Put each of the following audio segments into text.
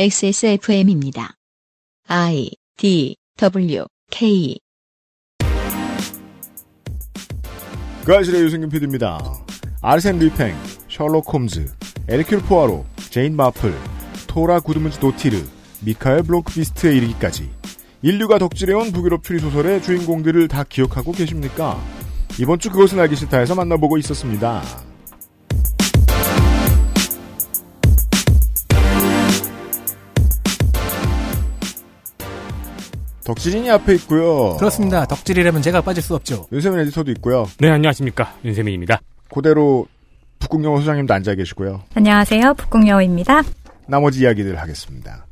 XSFM입니다. I D W K 그알싫의 유승균 PD입니다. 아르센 류팽, 셜록 홈즈, 에르큘 포아로, 제인 마플, 토라 구드문즈 도티르, 미카엘 블롱크비스트에 이르기까지 인류가 덕질해온 북유럽 추리 소설의 주인공들을 다 기억하고 계십니까? 이번 주 그것은 알기 싫다에서 만나보고 있었습니다. 덕질인이 앞에 있고요. 그렇습니다. 덕질이라면 제가 빠질 수 없죠. 윤세민 에디터도 있고요. 네, 안녕하십니까. 윤세민입니다. 그대로 북극영어 소장님도 앉아 계시고요. 안녕하세요. 북궁여우입니다. 나머지 이야기들 하겠습니다.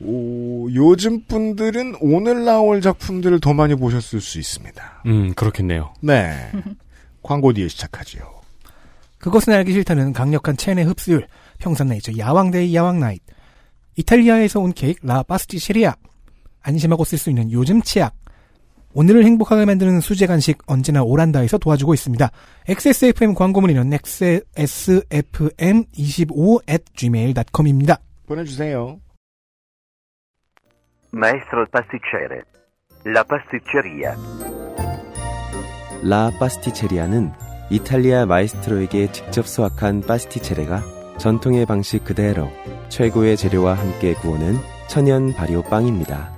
오, 요즘 분들은 오늘 나올 작품들을 더 많이 보셨을 수 있습니다. 음, 그렇겠네요. 네. 광고 뒤에 시작하지요. 그것은 알기 싫다는 강력한 체내 흡수율, 평산네이처 야왕데이 야왕나잇, 이탈리아에서 온 케이크 라 파스티체리아, 안심하고 쓸 수 있는 요즘 치약, 오늘을 행복하게 만드는 수제 간식 언제나 오란다에서 도와주고 있습니다. XSFM 광고 문의는 xsfm25 at gmail.com입니다. 보내주세요. Maestro pasticcere. La pasticceria. 라 파스티체리아는 이탈리아 마에스트로에게 직접 수학한 pasticcere가 전통의 방식 그대로 최고의 재료와 함께 구워낸 천연 발효 빵입니다.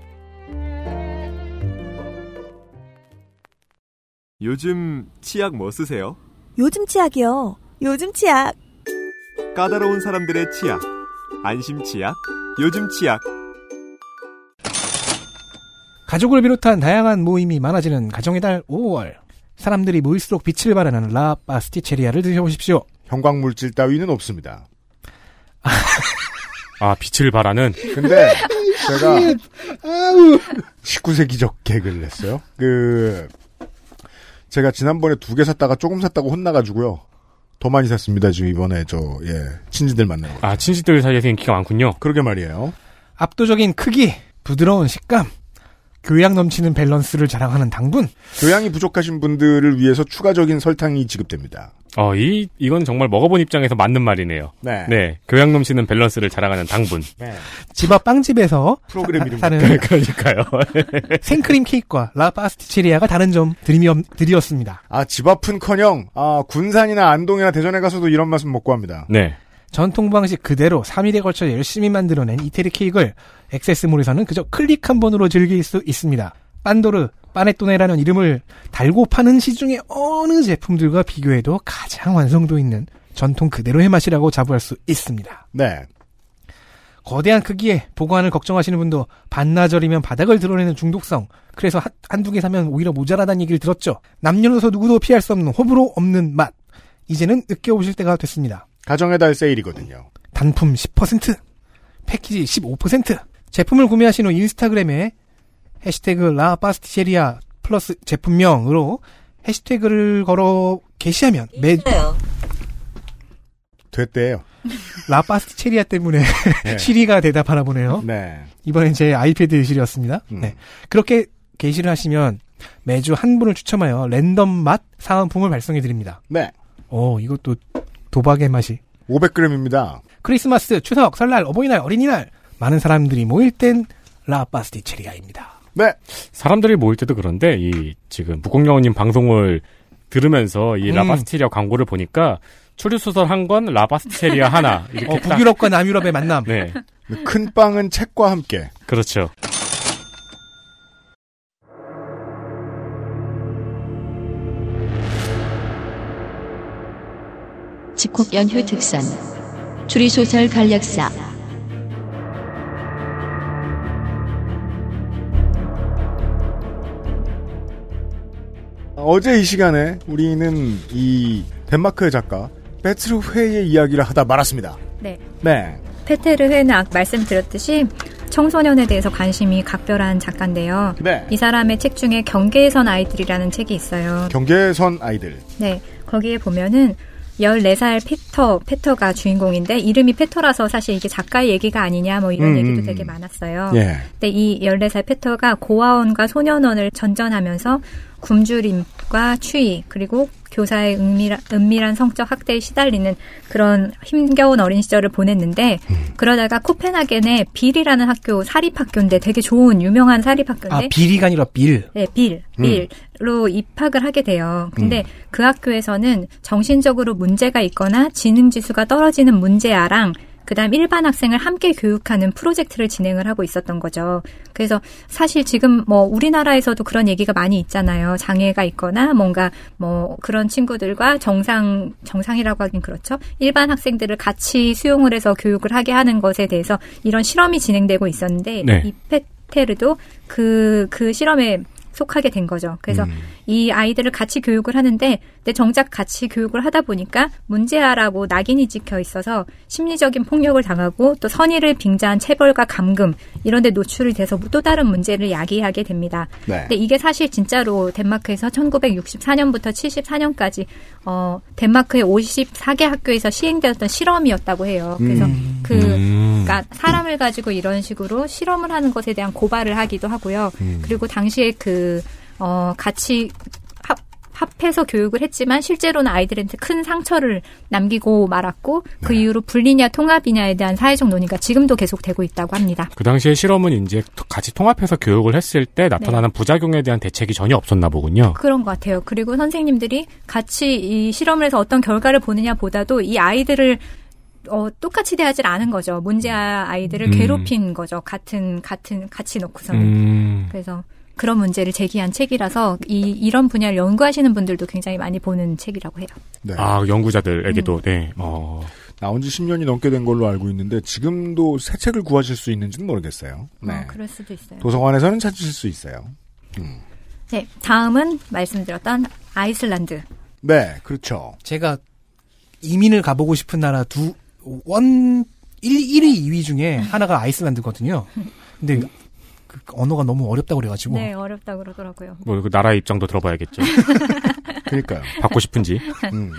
요즘 치약 뭐 쓰세요? 요즘 치약이요. 요즘 치약. 까다로운 사람들의 치약. 안심 치약. 요즘 치약. 가족을 비롯한 다양한 모임이 많아지는 가정의 달 5월. 사람들이 모일수록 빛을 발하는 라 파스티체리아를 드셔보십시오. 형광물질 따위는 없습니다. 아, 빛을 발하는. 근데 제가 19세기적 개그를 했어요. 그 제가 지난번에 두 개 샀다가 조금 샀다고 혼나가지고요. 더 많이 샀습니다. 지금 이번에 저 예 친지들 만나러. 아, 친지들 사이에서 인기가 많군요. 그러게 말이에요. 압도적인 크기, 부드러운 식감, 교양 넘치는 밸런스를 자랑하는 당분. 교양이 부족하신 분들을 위해서 추가적인 설탕이 지급됩니다. 어, 이, 이건 정말 먹어본 입장에서 맞는 말이네요. 네. 네. 교양 넘치는 밸런스를 자랑하는 당분. 네. 집 앞 빵집에서 프로그램 사- 이름 사는 그러니까요. 생크림 케이크와 라 파스티체리아가 다른 점 드리면, 드리었습니다. 아, 집 앞은커녕 아, 군산이나 안동이나 대전에 가서도 이런 맛은 못 구합니다. 네. 전통 방식 그대로 3일에 걸쳐 열심히 만들어낸 이태리 케이크를 XS몰에서는 그저 클릭 한 번으로 즐길 수 있습니다. 빤도르, 빠네토네라는 이름을 달고 파는 시중의 어느 제품들과 비교해도 가장 완성도 있는 전통 그대로의 맛이라고 자부할 수 있습니다. 네. 거대한 크기에 보관을 걱정하시는 분도 반나절이면 바닥을 드러내는 중독성. 그래서 한, 한두 개 사면 오히려 모자라다는 얘기를 들었죠. 남녀노소 누구도 피할 수 없는 호불호 없는 맛. 이제는 느껴보실 때가 됐습니다. 가정의 달 세일이거든요. 단품 10%, 패키지 15%. 제품을 구매하신 후 인스타그램에 해시태그 라 파스티체리아 플러스 제품명으로 해시태그를 걸어 게시하면 매 됐대요. 라파스티체리아 때문에 네. 시리가 대답하나 보네요. 네. 이번엔 제 아이패드 실이었습니다. 음. 네. 그렇게 게시를 하시면 매주 한 분을 추첨하여 랜덤 맛 사은품을 발송해 드립니다. 네. 오, 이것도 도박의 맛이. 500g입니다. 크리스마스, 추석, 설날, 어버이날, 어린이날 많은 사람들이 모일 땐 라파스티체리아입니다. 네. 사람들이 모일 때도 그런데, 이, 지금, 무공영님 방송을 들으면서 이 음. 라바스티리아 광고를 보니까, 추리소설 한 권, 라바스티리아 하나. 이렇게 어, 딱. 북유럽과 남유럽의 만남. 네. 큰 빵은 책과 함께. 그렇죠. 집콕 연휴 특선 추리소설 간략사 어제 이 시간에 우리는 이 덴마크의 작가 베트르 회의 이야기를 하다 말았습니다. 네. 네. 페테르헤는 아까 말씀드렸듯이 청소년에 대해서 관심이 각별한 작가인데요. 네. 이 사람의 책 중에 경계선 아이들이라는 책이 있어요. 경계선 아이들. 네, 거기에 보면은 14살 페터, 페터가 주인공인데 이름이 페터라서 사실 이게 작가의 얘기가 아니냐 뭐 이런 음, 얘기도 음, 되게 음. 많았어요. 예. 근데 이 14살 페터가 고아원과 소년원을 전전하면서 굶주림과 추위 그리고 교사의 은밀한, 은밀한 성적 학대에 시달리는 그런 힘겨운 어린 시절을 보냈는데 그러다가 코펜하겐의 빌이라는 학교 사립학교인데 되게 좋은 유명한 사립학교인데 아, 비리가 아니라 빌. 네, 빌, 음. 빌로 입학을 하게 돼요. 근데 그 학교에서는 정신적으로 문제가 있거나 지능 지수가 떨어지는 문제아랑 그다음 일반 학생을 함께 교육하는 프로젝트를 진행을 하고 있었던 거죠. 그래서 사실 지금 뭐 우리나라에서도 그런 얘기가 많이 있잖아요. 장애가 있거나 뭔가 뭐 그런 친구들과 정상 정상이라고 하긴 그렇죠. 일반 학생들을 같이 수용을 해서 교육을 하게 하는 것에 대해서 이런 실험이 진행되고 있었는데 네. 이 페테르도 그그 실험에 속하게 된 거죠. 그래서 음. 이 아이들을 같이 교육을 하는데 근데 정작 같이 교육을 하다 보니까 문제아라고 낙인이 찍혀 있어서 심리적인 폭력을 당하고 또 선의를 빙자한 체벌과 감금 이런 데 노출이 돼서 또 다른 문제를 야기하게 됩니다. 네. 근데 이게 사실 진짜로 덴마크에서 1964년부터 74년까지 어 덴마크의 54개 학교에서 시행되었던 실험이었다고 해요. 그래서 음. 그 음. 그러니까 사람을 가지고 이런 식으로 실험을 하는 것에 대한 고발을 하기도 하고요. 음. 그리고 당시에 그, 어, 같이 합, 합해서 교육을 했지만 실제로는 아이들한테 큰 상처를 남기고 말았고 그 이후로 분리냐 통합이냐에 대한 사회적 논의가 지금도 계속되고 있다고 합니다. 그 당시에 실험은 이제 같이 통합해서 교육을 했을 때 나타나는 네. 부작용에 대한 대책이 전혀 없었나 보군요. 그런 것 같아요. 그리고 선생님들이 같이 이 실험을 해서 어떤 결과를 보느냐 보다도 이 아이들을 어, 똑같이 대하지 않은 거죠. 문제아 아이들을 음. 괴롭힌 거죠. 같은, 같은, 같이 놓고서는. 음. 그래서 그런 문제를 제기한 책이라서 이, 이런 분야를 연구하시는 분들도 굉장히 많이 보는 책이라고 해요. 네. 아, 연구자들에게도, 음. 네, 어. 나온 지 10년이 넘게 된 걸로 알고 있는데 지금도 새 책을 구하실 수 있는지는 모르겠어요. 네. 어, 그럴 수도 있어요. 도서관에서는 찾으실 수 있어요. 네, 다음은 말씀드렸던 아이슬란드. 네, 그렇죠. 제가 이민을 가보고 싶은 나라 두, 원, 1, 1위, 2위 중에 하나가 아이슬란드거든요. 근데 그 언어가 너무 어렵다고 그래가지고. 네, 어렵다 그러더라고요. 뭐, 그 나라의 입장도 들어봐야겠죠. 그러니까요. 받고 싶은지. 음.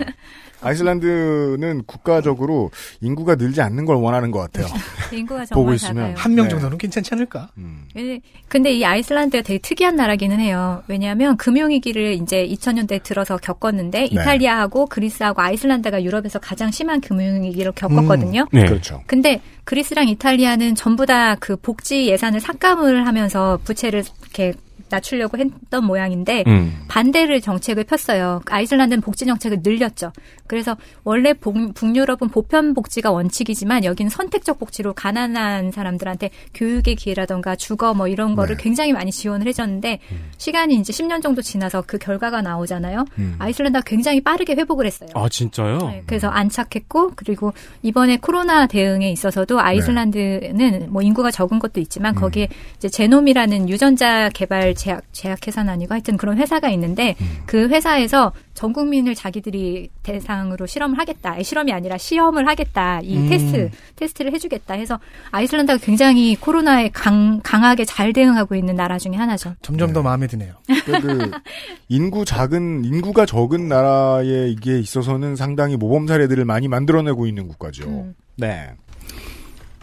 아이슬란드는 국가적으로 인구가 늘지 않는 걸 원하는 것 같아요. 인구가 보고 정말 있으면. 작아요. 한명 네. 정도는 괜찮지 않을까? 음. 예, 근데 이 아이슬란드가 되게 특이한 나라기는 해요. 왜냐하면 금융위기를 이제 2000년대 들어서 겪었는데 이탈리아하고 그리스하고 아이슬란드가 유럽에서 가장 심한 금융위기를 겪었거든요. 네. 그렇죠. 근데 그리스랑 이탈리아는 전부 다 그 복지 예산을 삭감을 하면서 부채를 이렇게 낮추려고 했던 모양인데 음. 반대를 정책을 폈어요. 아이슬란드는 복지 정책을 늘렸죠. 그래서 원래 복- 북유럽은 보편 복지가 원칙이지만 여기는 선택적 복지로 가난한 사람들한테 교육의 기회라던가 주거 뭐 이런 거를 네. 굉장히 많이 지원을 해줬는데 시간이 이제 10년 정도 지나서 그 결과가 나오잖아요. 음. 아이슬란드가 굉장히 빠르게 회복을 했어요. 아, 진짜요? 네, 그래서 안착했고 그리고 이번에 코로나 대응에 있어서도 아이슬란드는 뭐 인구가 적은 것도 있지만 거기에 이제 제놈이라는 유전자 개발 제약 제약 회사는 아니고 하여튼 그런 회사가 있는데 그 회사에서 전 국민을 자기들이 대상으로 실험을 하겠다. 실험이 아니라 시험을 하겠다. 이 음. 테스트 테스트를 해주겠다 해서 아이슬란드가 굉장히 코로나에 강, 강하게 잘 대응하고 있는 나라 중에 하나죠. 점점 더 마음에 드네요. 그러니까 그 인구 작은 인구가 적은 나라에 이게 있어서는 상당히 모범 사례들을 많이 만들어내고 있는 국가죠. 음. 네.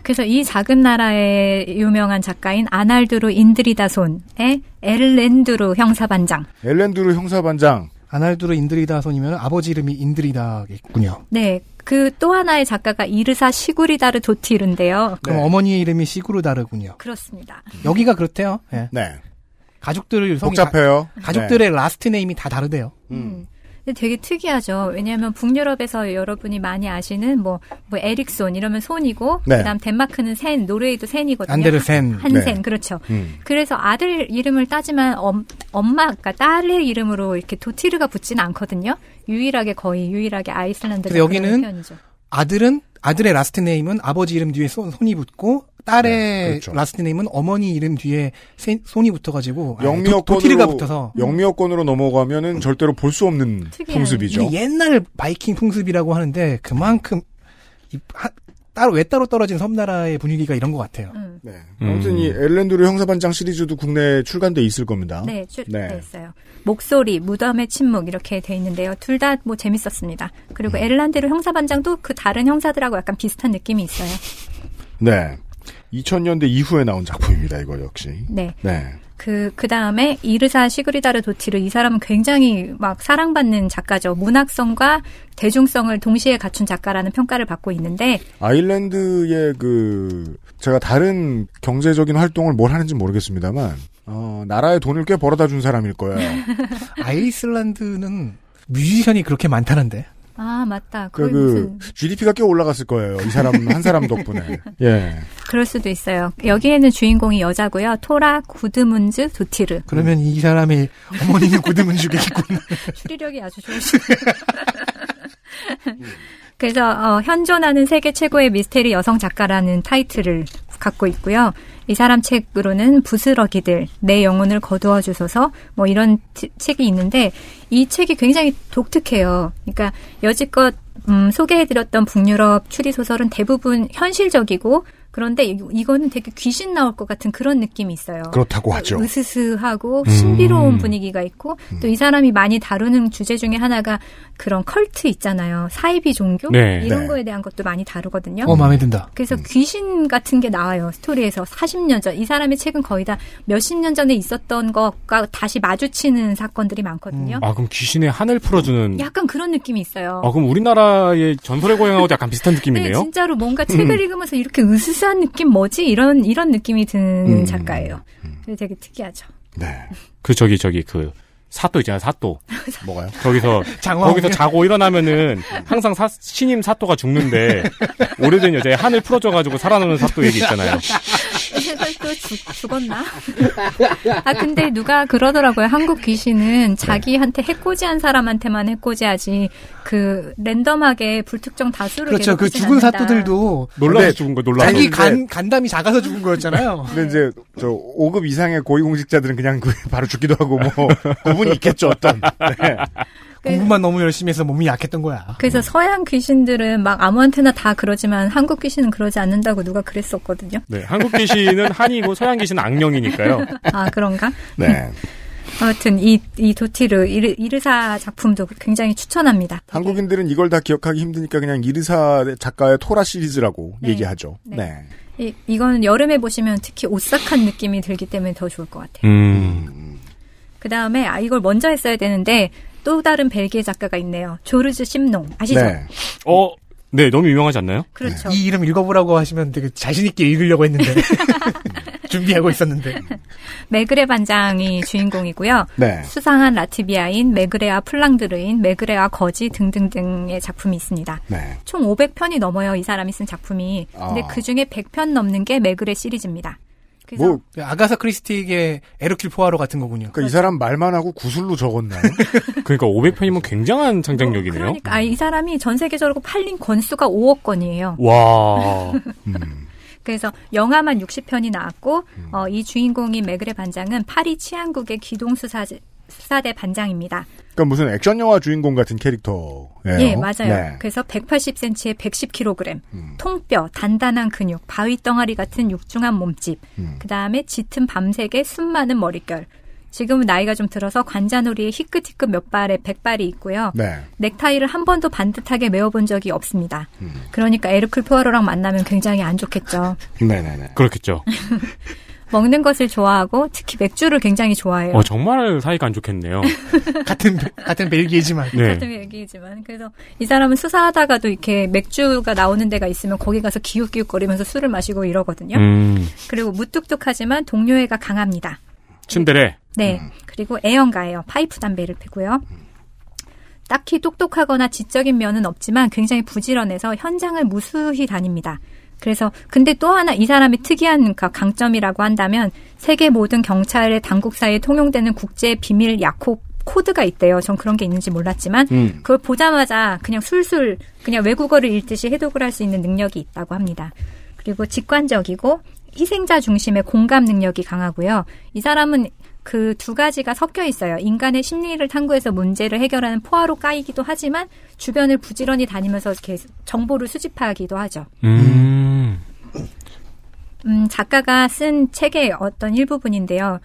그래서 이 작은 나라의 유명한 작가인 아날드로 인드리다손의 엘렌두르 형사반장. 엘렌드루 형사반장. 아날두르 인드리다손이면 아버지 이름이 인드리다겠군요. 네. 그 또 하나의 작가가 이르사 시구리다르 도티르인데요. 그럼 네. 어머니의 이름이 시구르다르군요. 그렇습니다. 여기가 그렇대요. 예. 네. 가족들 성이 복잡해요. 가, 가족들의 last name이 다 다르대요. 네. 음. 음. 근데 되게 특이하죠. 왜냐하면 북유럽에서 여러분이 많이 아시는 뭐, 뭐 에릭손 이러면 손이고, 네. 그다음 덴마크는 센, 노르웨이도 센이거든요. 안데르센. 한센 네. 그렇죠. 음. 그래서 아들 이름을 따지만 엄, 엄마, 그러니까 딸의 이름으로 이렇게 도티르가 붙지는 않거든요. 유일하게 거의 유일하게 아이슬란드가 여기는. 아들은 아들의 last name은 아버지 이름 뒤에 손, 손이 붙고 딸의 네, 그렇죠. last name은 어머니 이름 뒤에 세- 손이 붙어가지고 영미어권으로 도티르가 붙어서 영미어권으로 넘어가면은 절대로 볼 수 없는 특이한. 풍습이죠. 이게 옛날 바이킹 풍습이라고 하는데 그만큼 이 하- 따로 외따로 떨어진 섬나라의 분위기가 이런 것 같아요. 음. 네. 아무튼 이 엘렌드로 형사반장 시리즈도 국내에 출간돼 있을 겁니다. 네, 출, 네. 돼 있어요. 목소리, 무덤의 침묵 이렇게 돼 있는데요. 둘 다 뭐 재밌었습니다. 그리고 음. 에르란데로 형사반장도 그 다른 형사들하고 약간 비슷한 느낌이 있어요. 네. 2000년대 이후에 나온 작품입니다. 이거 역시. 네. 네. 그, 그 다음에 이르사 시그리다르 도티르 이 사람은 굉장히 막 사랑받는 작가죠. 문학성과 대중성을 동시에 갖춘 작가라는 평가를 받고 있는데, 아일랜드의 그 제가 다른 경제적인 활동을 뭘 하는지 모르겠습니다만 어, 나라에 돈을 꽤 벌어다 준 사람일 거예요. 아이슬란드는 뮤지션이 그렇게 많다는데. 아, 맞다. 그, 그 무슨, GDP가 꽤 올라갔을 거예요. 이 사람 한 사람 덕분에. 예. 그럴 수도 있어요. 여기에는 주인공이 여자고요. 토라 구드문즈 도티르. 그러면 이 사람의 어머니는 고드문주겠군. 추리력이 아주 좋으시네요. 그래서 어, 현존하는 세계 최고의 미스테리 여성 작가라는 타이틀을 갖고 있고요. 이 사람 책으로는 부스러기들, 내 영혼을 거두어 주소서 뭐 이런 치- 책이 있는데 이 책이 굉장히 독특해요. 그러니까 여지껏 음, 소개해드렸던 북유럽 추리 소설은 대부분 현실적이고 그런데 이- 이거는 되게 귀신 나올 것 같은 그런 느낌이 있어요. 그렇다고 하죠. 으스스하고 음. 신비로운 분위기가 있고 또 이 사람이 많이 다루는 주제 중에 하나가 그런 컬트 있잖아요. 사이비 종교 네. 이런 네. 거에 대한 것도 많이 다루거든요. 어, 마음에 든다. 그래서 귀신 같은 게 나와요. 스토리에서 40년 전. 이 사람의 책은 거의 다 몇십 년 전에 있었던 것과 다시 마주치는 사건들이 많거든요. 아 그럼 귀신의 한을 풀어주는. 약간 그런 느낌이 있어요. 아 그럼 우리나라의 전설의 고향하고도 약간 비슷한 네, 느낌이네요. 진짜로 뭔가 책을 읽으면서 이렇게 으스스한 느낌 뭐지? 이런 이런 느낌이 드는 음. 작가예요. 그래서 되게 특이하죠. 그 저기 저기 그 사또 있잖아요 사또. 뭐가요? 거기서. 거기서 자고 일어나면은 항상 사- 신임 사또가 죽는데 오래된 여자의 한을 풀어줘가지고 살아나는 사또 얘기 있잖아요. 또 죽, 죽었나? 아 근데 누가 그러더라고요. 한국 귀신은 자기한테 해코지한 사람한테만 해코지하지 그 랜덤하게 불특정 다수를 그렇죠. 그 죽은 않는다. 사또들도 놀라서 죽은 거 놀라서. 자기 간 간담이 작아서 죽은 거였잖아요. 근데 이제 저 5급 이상의 고위공직자들은 그냥 그 바로 죽기도 하고 뭐 구분이 있겠죠 어떤. 네. 공부만 너무 열심히 해서 몸이 약했던 거야. 그래서 서양 귀신들은 막 아무한테나 다 그러지만 한국 귀신은 그러지 않는다고 누가 그랬었거든요. 네, 한국 귀신은 한이고 서양 귀신은 악령이니까요. 아 그런가? 네. 아무튼 이, 이 도티르 이르, 이르사 작품도 굉장히 추천합니다. 한국인들은 이걸 다 기억하기 힘드니까 그냥 이르사 작가의 토라 시리즈라고 네. 얘기하죠. 네. 네. 이, 이거는 여름에 보시면 특히 오싹한 느낌이 들기 때문에 더 좋을 것 같아요. 음. 그 다음에 아 이걸 먼저 했어야 되는데 또 다른 벨기에 작가가 있네요. 조르즈 심농 아시죠? 어, 네, 너무 유명하지 않나요? 그렇죠. 이 이름 읽어보라고 하시면 되게 자신있게 읽으려고 했는데. 준비하고 있었는데. 메그레 반장이 주인공이고요. 네. 수상한 라트비아인 메그레와 플랑드르인 메그레와 거지 등등등의 작품이 있습니다. 네. 총 500편이 넘어요. 이 사람이 쓴 작품이. 근데 아. 그 중에 100편 넘는 게 메그레 시리즈입니다. 그래서 뭐 아가사 크리스티의 에르킬 포아로 같은 거군요. 그러니까 이 사람 말만 하고 구술로 적었나요? 그러니까 500편이면 굉장한 창작력이네요. 그러니까 아, 이 사람이 전 세계적으로 팔린 건수가 5억 건이에요. 와. 그래서 영화만 60편이 나왔고 음. 어, 이 주인공인 메그레 반장은 파리 치안국의 기동 수사 수사대 반장입니다. 그러니까 무슨 액션 영화 주인공 같은 캐릭터예요. 예, 맞아요. 네. 그래서 180cm에 110kg, 음. 통뼈, 단단한 근육, 바위 덩어리 같은 육중한 몸집, 음. 그 다음에 짙은 밤색의 숨 많은 머릿결. 지금은 나이가 좀 들어서 관자놀이에 희끗희끗 몇 발의 백발이 있고요. 네. 넥타이를 한 번도 반듯하게 메어본 적이 없습니다. 음. 그러니까 에르클 포아로랑 만나면 굉장히 안 좋겠죠. 네네네. 그렇겠죠. 먹는 것을 좋아하고 특히 맥주를 굉장히 좋아해요. 어, 정말 사이가 안 좋겠네요. 같은 같은 벨기에지만. 네. 같은 얘기지만 그래서 이 사람은 수사하다가도 이렇게 맥주가 나오는 데가 있으면 거기 가서 기웃기웃거리면서 술을 마시고 이러거든요. 음. 그리고 무뚝뚝하지만 동료애가 강합니다. 침대래. 네. 그리고 애연가예요. 파이프 담배를 피고요. 딱히 똑똑하거나 지적인 면은 없지만 굉장히 부지런해서 현장을 무수히 다닙니다. 그래서 근데 또 하나 이 사람의 특이한 그 강점이라고 한다면 세계 모든 경찰의 당국사에 통용되는 국제 비밀 약호 코드가 있대요. 전 그런 게 있는지 몰랐지만 음. 그걸 보자마자 그냥 술술 그냥 외국어를 읽듯이 해독을 할 수 있는 능력이 있다고 합니다. 그리고 직관적이고 희생자 중심의 공감 능력이 강하고요. 이 사람은 그 두 가지가 섞여 있어요. 인간의 심리를 탐구해서 문제를 해결하는 포화로 까이기도 하지만 주변을 부지런히 다니면서 이렇게 정보를 수집하기도 하죠. 음. 음, 작가가 쓴 책의 어떤 일부분인데요.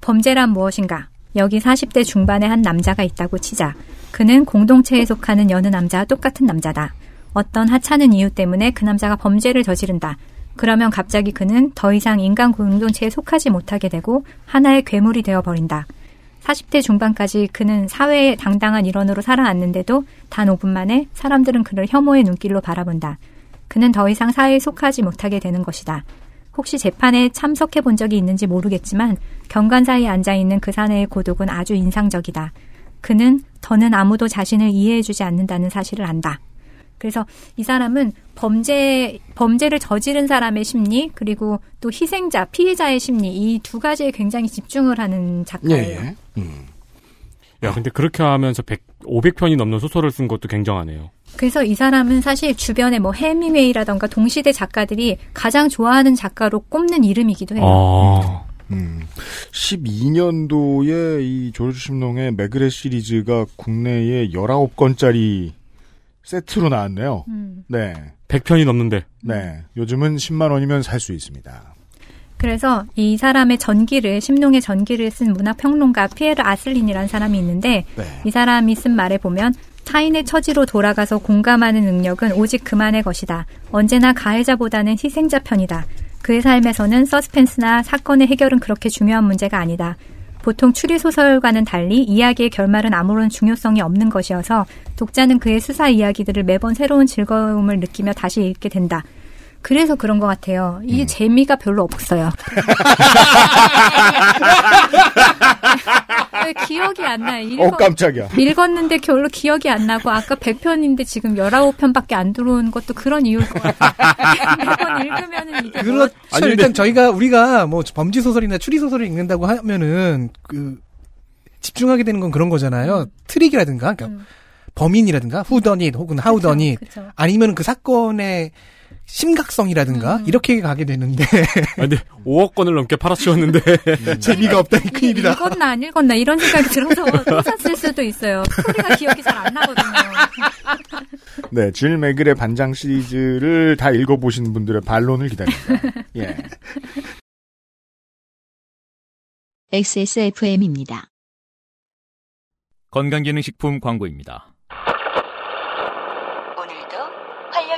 범죄란 무엇인가? 여기 40대 중반의 한 남자가 있다고 치자. 그는 공동체에 속하는 여느 남자와 똑같은 남자다. 어떤 하찮은 이유 때문에 그 남자가 범죄를 저지른다. 그러면 갑자기 그는 더 이상 인간 공동체에 속하지 못하게 되고 하나의 괴물이 되어 버린다. 40대 중반까지 그는 사회의 당당한 일원으로 살아왔는데도 단 5분 만에 사람들은 그를 혐오의 눈길로 바라본다. 그는 더 이상 사회에 속하지 못하게 되는 것이다. 혹시 재판에 참석해 본 적이 있는지 모르겠지만 경관사에 앉아 있는 그 사내의 고독은 아주 인상적이다. 그는 더는 아무도 자신을 이해해주지 않는다는 사실을 안다. 그래서 이 사람은 범죄 범죄를 저지른 사람의 심리 그리고 또 희생자 피해자의 심리 이 두 가지에 굉장히 집중을 하는 작가예요. 예. 음. 야, 근데 그렇게 하면서 100, 500편이 넘는 소설을 쓴 것도 굉장하네요. 그래서 이 사람은 사실 주변에 뭐 해미웨이라던가 동시대 작가들이 가장 좋아하는 작가로 꼽는 이름이기도 해요. 아. 음. 12년도에 이 조르주 심농의 매그레 시리즈가 국내에 19건짜리 세트로 나왔네요. 음. 네. 100편이 넘는데. 네. 요즘은 10만 원이면 살 수 있습니다. 그래서 이 사람의 전기를 심농의 전기를 쓴 문학평론가 피에르 아슬린이라는 사람이 있는데 네. 이 사람이 쓴 말에 보면 타인의 처지로 돌아가서 공감하는 능력은 오직 그만의 것이다. 언제나 가해자보다는 희생자 편이다. 그의 삶에서는 서스펜스나 사건의 해결은 그렇게 중요한 문제가 아니다. 보통 추리소설과는 달리 이야기의 결말은 아무런 중요성이 없는 것이어서 독자는 그의 수사 이야기들을 매번 새로운 즐거움을 느끼며 다시 읽게 된다. 그래서 그런 것 같아요. 이게 재미가 별로 없어요. 왜 기억이 안 나요. 읽어, 어, 깜짝이야. 읽었는데 별로 기억이 안 나고 아까 100편인데 지금 19편밖에 안 들어온 것도 그런 이유일 것 같아요. 매번 읽으면은 이게 뭐 그렇죠. 일단 저희가 우리가 뭐 범죄 소설이나 추리 소설을 읽는다고 하면은 그 집중하게 되는 건 그런 거잖아요. 트릭이라든가 그러니까 음. 범인이라든가 후더닛 혹은 하우더닛. 아니면 그 사건의 심각성이라든가 음. 이렇게 가게 되는데 아, 근데 5억 건을 넘게 팔아치웠는데. 재미가 없다니 큰일이다. 읽었나 안 읽었나 이런 생각이 들어서 또 샀을 수도 있어요. 스토리가 기억이 잘 안 나거든요. 네, 질 매글의 반장 시리즈를 다 읽어보신 분들의 반론을 기다립니다. 예. XSFM입니다. 건강기능식품 광고입니다. 오늘도 활력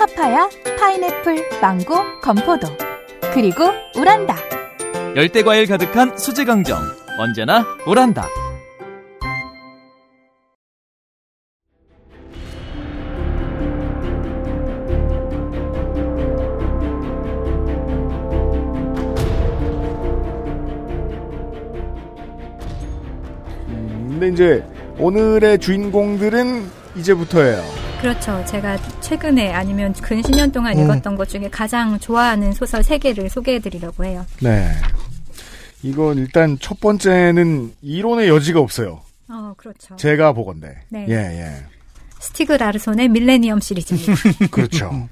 파파야, 파인애플, 망고, 건포도. 그리고 우란다. 열대 과일 가득한 수제 강정. 언제나 오란다. 근데 이제 오늘의 주인공들은 이제부터예요. 그렇죠. 제가 최근에 아니면 근 10년 동안 음. 읽었던 것 중에 가장 좋아하는 소설 3개를 소개해드리려고 해요. 네. 이건 일단 첫 번째는 이론의 여지가 없어요. 어, 그렇죠. 제가 보건데. 네. 예, 예. 스티그 라르손의 밀레니엄 시리즈입니다. 그렇죠.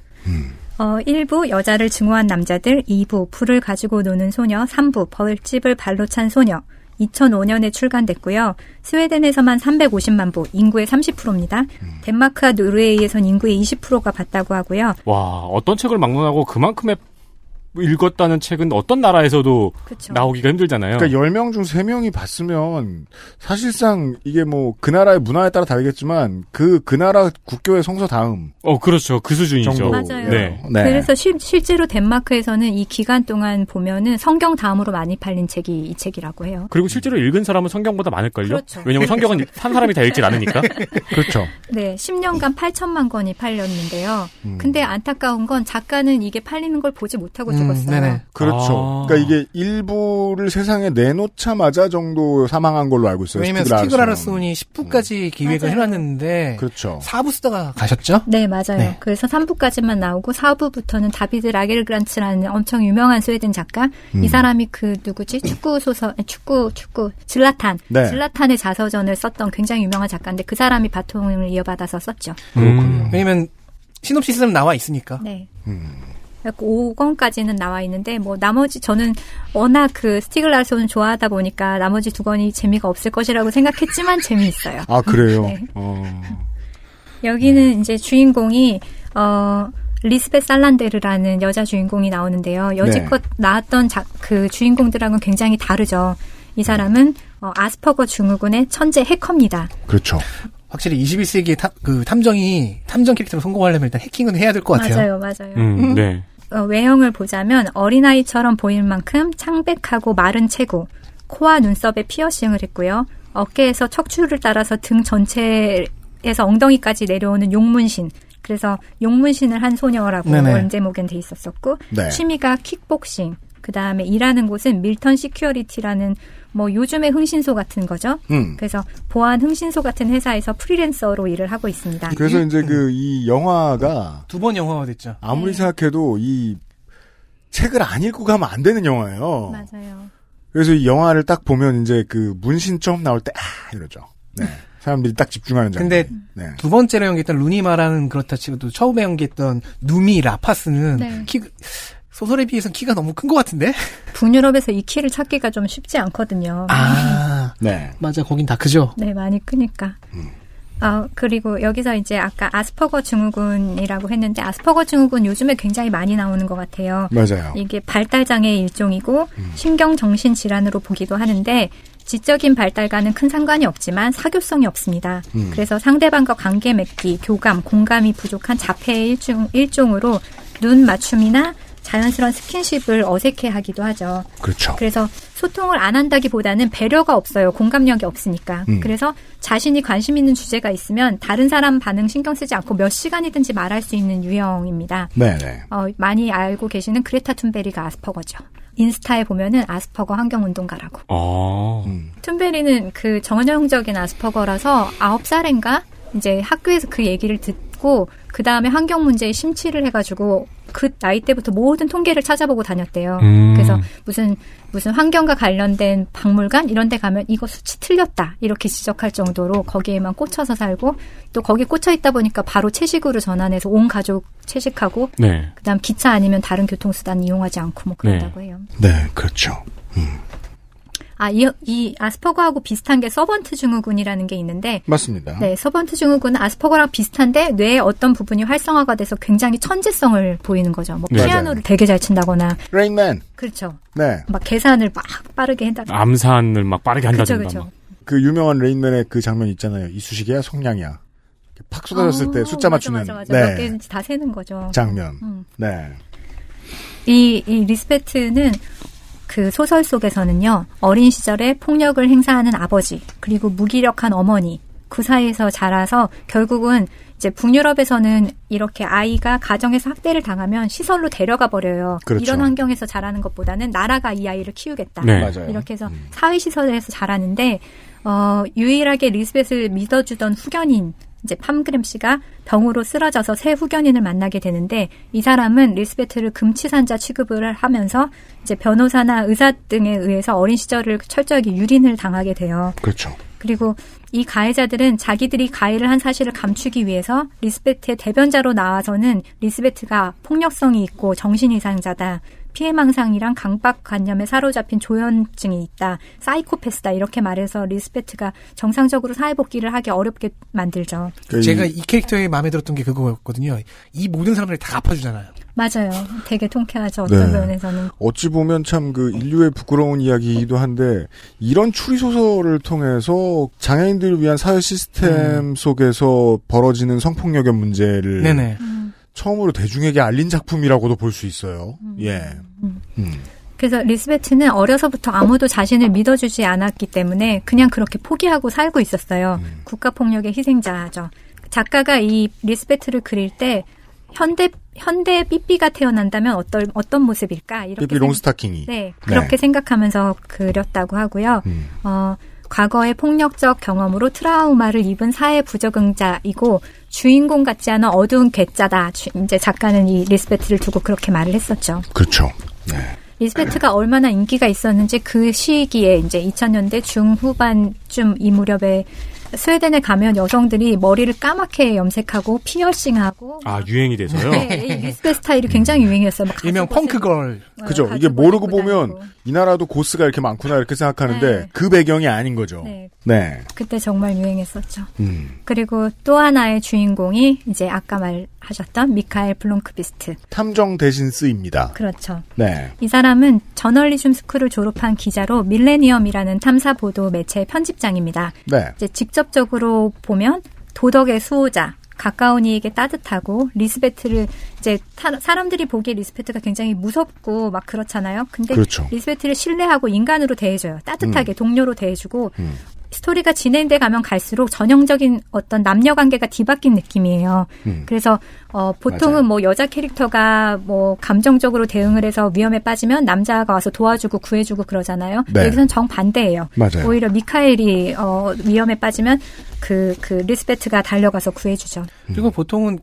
어, 1부 여자를 증오한 남자들, 2부 불을 가지고 노는 소녀, 3부 벌집을 발로 찬 소녀. 2005년에 출간됐고요. 스웨덴에서만 350만 부, 인구의 30%입니다. 덴마크와 노르웨이에선 인구의 20%가 봤다고 하고요. 와, 어떤 책을 막론하고 그만큼의 읽었다는 책은 어떤 나라에서도 그쵸. 나오기가 힘들잖아요. 그러니까 10명 중 3명이 봤으면 사실상 이게 뭐 그 나라의 문화에 따라 다르겠지만 그그 나라 국교의 성서 다음 어, 그렇죠. 그 수준이죠. 정도. 맞아요. 네. 네. 그래서 실, 실제로 덴마크에서는 이 기간 동안 보면은 성경 다음으로 많이 팔린 책이 이 책이라고 해요. 그리고 실제로 읽은 사람은 성경보다 많을걸요? 그렇죠. 왜냐면 성경은 산 사람이 다 읽질 않으니까. 그렇죠. 네, 10년간 8천만 권이 팔렸는데요. 음. 근데 안타까운 건 작가는 이게 팔리는 걸 보지 못하고 죽었어요. 네네. 그렇죠. 아. 그러니까 이게 일부를 세상에 내놓자마자 정도 사망한 걸로 알고 있어요. 왜냐면. 아르손이 10부까지 기획을 맞아요. 해놨는데 그렇죠. 4부 쓰다가 가셨죠? 네, 맞아요. 네. 그래서 3부까지만 나오고 4부부터는 다비드 라겔그란츠라는 엄청 유명한 스웨덴 작가. 음. 이 사람이 그 누구지? 축구 소설, 아니, 축구, 축구, 질라탄. 네. 질라탄의 자서전을 썼던 굉장히 유명한 작가인데 그 사람이 바통을 이어받아서 썼죠. 음. 왜냐면 시놉시스는 나와 있으니까. 네. 음. 5권까지는 나와 있는데 뭐 나머지 저는 워낙 그 스티글라손을 좋아하다 보니까 나머지 두 권이 재미가 없을 것이라고 생각했지만 재미있어요. 아 그래요. 네. 어. 여기는 이제 주인공이 어 리스베 살란데르라는 여자 주인공이 나오는데요. 여지껏 나왔던 자, 그 주인공들하고는 굉장히 다르죠. 이 사람은 어, 아스퍼거 증후군의 천재 해커입니다. 그렇죠. 확실히 21세기의 탐, 그 탐정이 탐정 캐릭터로 성공하려면 일단 해킹은 해야 될 것 같아요. 맞아요, 맞아요. 음, 네. 어, 외형을 보자면 어린아이처럼 보일 만큼 창백하고 마른 체구, 코와 눈썹에 피어싱을 했고요. 어깨에서 척추를 따라서 등 전체에서 엉덩이까지 내려오는 용문신. 그래서 용문신을 한 소녀라고 네네. 원제목엔 돼 있었었고 네. 취미가 킥복싱. 그 다음에 일하는 곳은 밀턴 시큐어리티라는 뭐 요즘의 흥신소 같은 거죠. 음. 그래서 보안 흥신소 같은 회사에서 프리랜서로 일을 하고 있습니다. 그래서 이제 그 이 영화가 두 번 영화가 됐죠. 아무리 네. 생각해도 이 책을 안 읽고 가면 안 되는 영화예요. 맞아요. 그래서 이 영화를 딱 보면 이제 그 문신 처음 나올 때 아 이러죠. 네. 사람들이 딱 집중하는 장면. 근데 네. 두 번째로 연기했던 루니마라는 그렇다 치고도 처음에 연기했던 누미 라파스는 네. 키 소설에 비해서 키가 너무 큰 것 같은데? 북유럽에서 이 키를 찾기가 좀 쉽지 않거든요. 아, 네. 맞아. 거긴 다 크죠. 네, 많이 크니까. 어, 그리고 여기서 이제 아까 아스퍼거 증후군이라고 했는데 아스퍼거 증후군 요즘에 굉장히 많이 나오는 것 같아요. 맞아요. 이게 발달장애의 일종이고 신경정신 질환으로 보기도 하는데 지적인 발달과는 큰 상관이 없지만 사교성이 없습니다. 음. 그래서 상대방과 관계 맺기, 교감, 공감이 부족한 자폐의 일종, 일종으로 눈 맞춤이나 자연스러운 스킨십을 어색해하기도 하죠. 그렇죠. 그래서 소통을 안 한다기보다는 배려가 없어요. 공감력이 없으니까. 음. 그래서 자신이 관심 있는 주제가 있으면 다른 사람 반응 신경 쓰지 않고 몇 시간이든지 말할 수 있는 유형입니다. 네네. 어, 많이 알고 계시는 그레타 툰베리가 아스퍼거죠. 인스타에 보면은 아스퍼거 환경운동가라고. 아. 음. 툰베리는 그 전형적인 아스퍼거라서 아홉 살인가 이제 학교에서 그 얘기를 듣고 그 다음에 환경 문제에 심취를 해가지고 그 나이 때부터 모든 통계를 찾아보고 다녔대요. 음. 그래서 무슨 무슨 환경과 관련된 박물관 이런 데 가면 이거 수치 틀렸다 이렇게 지적할 정도로 거기에만 꽂혀서 살고 또 거기 꽂혀 있다 보니까 바로 채식으로 전환해서 온 가족 채식하고 네. 그다음 기차 아니면 다른 교통수단 이용하지 않고 뭐 그런다고 해요. 네, 그렇죠. 아, 이, 이 아스퍼거하고 비슷한 게 서번트 증후군이라는 게 있는데 맞습니다. 네, 서번트 증후군은 아스퍼거랑 비슷한데 뇌의 어떤 부분이 활성화가 돼서 굉장히 천재성을 보이는 거죠. 뭐 네. 피아노를 되게 잘 친다거나 레인맨. 그렇죠. 네. 막 계산을 막 빠르게 한다. 암산을 막 빠르게 한다든가. 그쵸. 막. 그 유명한 레인맨의 그 장면 있잖아요. 이쑤시개야 성냥이야. 이렇게 팍 쏟아졌을 때 숫자 어, 맞아, 맞추는 맞아, 맞아. 몇 네. 개인지 다 세는 거죠. 장면. 음. 네. 이, 이 리스베트는 그 소설 속에서는요, 어린 시절에 폭력을 행사하는 아버지, 그리고 무기력한 어머니, 그 사이에서 자라서 결국은 이제 북유럽에서는 이렇게 아이가 가정에서 학대를 당하면 시설로 데려가 버려요. 그렇죠. 이런 환경에서 자라는 것보다는 나라가 이 아이를 키우겠다. 네. 맞아요. 이렇게 해서 사회 시설에서 자라는데, 어, 유일하게 리스벳을 믿어주던 후견인, 이제 팜그렌 씨가 병으로 쓰러져서 새 후견인을 만나게 되는데 이 사람은 리스베트를 금치산자 취급을 하면서 이제 변호사나 의사 등에 의해서 어린 시절을 철저하게 유린을 당하게 돼요. 그렇죠. 그리고 이 가해자들은 자기들이 가해를 한 사실을 감추기 위해서 리스베트의 대변자로 나와서는 리스베트가 폭력성이 있고 정신이상자다. 피해망상이랑 강박관념에 사로잡힌 조현증이 있다. 사이코패스다. 이렇게 말해서 리스베트가 정상적으로 사회복귀를 하기 어렵게 만들죠. 그 제가 이- 이 캐릭터에 마음에 들었던 게 그거였거든요. 이 모든 사람들이 다 갚아주잖아요. 맞아요. 되게 통쾌하죠. 어떤 네. 면에서는. 어찌 보면 참 그 인류의 부끄러운 이야기이기도 한데 이런 추리 소설을 통해서 장애인들을 위한 사회 시스템 속에서 벌어지는 성폭력의 문제를 네네. 처음으로 대중에게 알린 작품이라고도 볼 수 있어요. 예. 음. 그래서 리스베트는 어려서부터 아무도 자신을 믿어주지 않았기 때문에 그냥 그렇게 포기하고 살고 있었어요. 국가폭력의 희생자죠. 작가가 이 리스베트를 그릴 때 현대 현대 삐삐가 태어난다면 어떤 어떤 모습일까 이렇게 삐삐 롱스타킹이. 네, 그렇게 생각하면서 그렸다고 하고요. 음. 어, 과거의 폭력적 경험으로 트라우마를 입은 사회 부적응자이고 주인공 같지 않은 어두운 괴짜다. 주- 이제 작가는 이 리스베트를 두고 그렇게 말을 했었죠. 그렇죠. 리스베트가 얼마나 인기가 있었는지 그 시기에 이제 2000년대 중후반쯤 이 무렵에 스웨덴에 가면 여성들이 머리를 까맣게 염색하고 피어싱하고 아 유행이 돼서요. 네, 이 리스베트 스타일이 굉장히 유행했어요. 막 일명 펑크걸. 그죠. 이게 모르고 보면 이 나라도 goth가 이렇게 많구나 이렇게 생각하는데 네. 그 배경이 아닌 거죠. 네. 네. 그때 정말 유행했었죠. 음. 그리고 또 하나의 주인공이 이제 아까 말하셨던 미카엘 블롬크비스트. 탐정 대신 쓰입니다. 그렇죠. 네. 이 사람은 저널리즘 스쿨을 졸업한 기자로 밀레니엄이라는 탐사 보도 매체의 편집장입니다. 네. 이제 직접 적으로 보면 도덕의 수호자, 가까운 이에게 따뜻하고 리스베트를 이제 타- 사람들이 보기에 리스베트가 굉장히 무섭고 막 그렇잖아요. 근데 그렇죠. 리스베트를 신뢰하고 인간으로 대해줘요. 따뜻하게 음. 동료로 대해주고 스토리가 진행돼 가면 갈수록 전형적인 어떤 남녀 관계가 뒤바뀐 느낌이에요. 음. 그래서 어 보통은 뭐 여자 캐릭터가 뭐 감정적으로 대응을 해서 위험에 빠지면 남자가 와서 도와주고 구해주고 그러잖아요. 네. 여기서는 정 반대예요. 맞아요. 오히려 미카엘이 어 위험에 빠지면 그그 리스베트가 달려가서 구해주죠. 그리고 보통은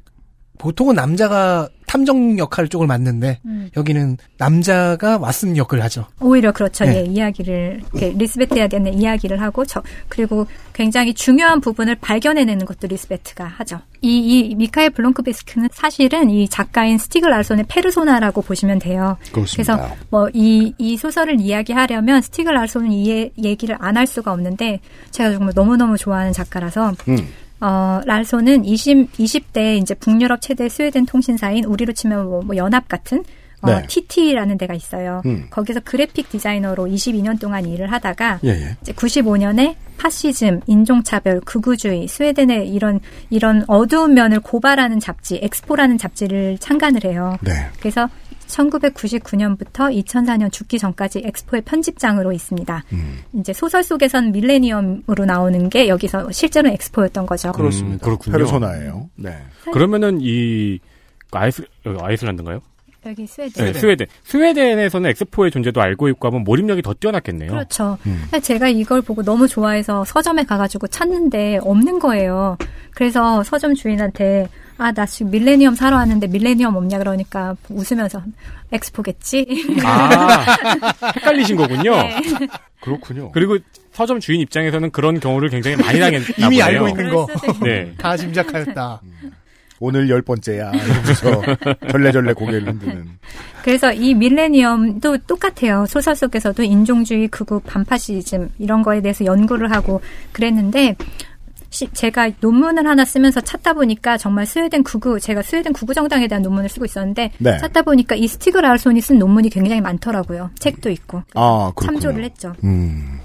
보통은 남자가 탐정 역할 쪽을 맡는데 음. 여기는 남자가 왓슨 역을 하죠. 오히려 그렇죠. 네. 예, 이야기를 이렇게 리스베트에게 이야기를 하고 저 그리고 굉장히 중요한 부분을 발견해내는 것도 리스베트가 하죠. 이, 이 미카엘 블롬크비스트는 사실은 이 작가인 스티그 라손의 페르소나라고 보시면 돼요. 그렇습니다. 그래서 뭐 이 이 소설을 이야기하려면 스티그 라손은 이 예- 얘기를 안 할 수가 없는데 제가 정말 너무 너무 좋아하는 작가라서 음. 어, 라손은 20, 20대 이제 북유럽 최대 스웨덴 통신사인 우리로 치면 뭐, 뭐 연합 같은 어, 네. TT라는 데가 있어요. 음. 거기서 그래픽 디자이너로 22년 동안 일을 하다가 예, 예. 이제 95년에 파시즘, 인종차별, 극우주의, 스웨덴의 이런 이런 어두운 면을 고발하는 잡지 엑스포라는 잡지를 창간을 해요. 네. 그래서 1999년부터 2004년 죽기 전까지 엑스포의 편집장으로 있습니다. 음. 이제 소설 속에선 밀레니엄으로 나오는 게 여기서 실제로 엑스포였던 거죠. 음, 그렇군요. 페르소나예요. 네. 그러면은 이 아이스 아이슬란드인가요? 여기 스웨덴. 네, 스웨덴. 스웨덴에서는 엑스포의 존재도 알고 있고 하면 몰입력이 더 뛰어났겠네요. 그렇죠. 음. 제가 이걸 보고 너무 좋아해서 서점에 가가지고 찾는데 없는 거예요. 그래서 서점 주인한테 아, 나 지금 밀레니엄 사러 왔는데 밀레니엄 없냐 그러니까 웃으면서 엑스포겠지. 아, 헷갈리신 거군요. 네. 그렇군요. 그리고 서점 주인 입장에서는 그런 경우를 굉장히 많이 당했나 이미 보네요. 알고 있는 거. 네. 다 짐작하였다. 오늘 열 번째야. 이러면서 절레절레 고개를 흔드는. 그래서 이 밀레니엄도 똑같아요. 소설 속에서도 인종주의, 극우, 반파시즘 이런 거에 대해서 연구를 하고 그랬는데 시- 제가 논문을 하나 쓰면서 찾다 보니까 정말 스웨덴 구구 제가 스웨덴 구구 정당에 대한 논문을 쓰고 있었는데 네. 찾다 보니까 이 스티그 라울손이 쓴 논문이 굉장히 많더라고요. 책도 있고 아. 참조를 했죠. 음.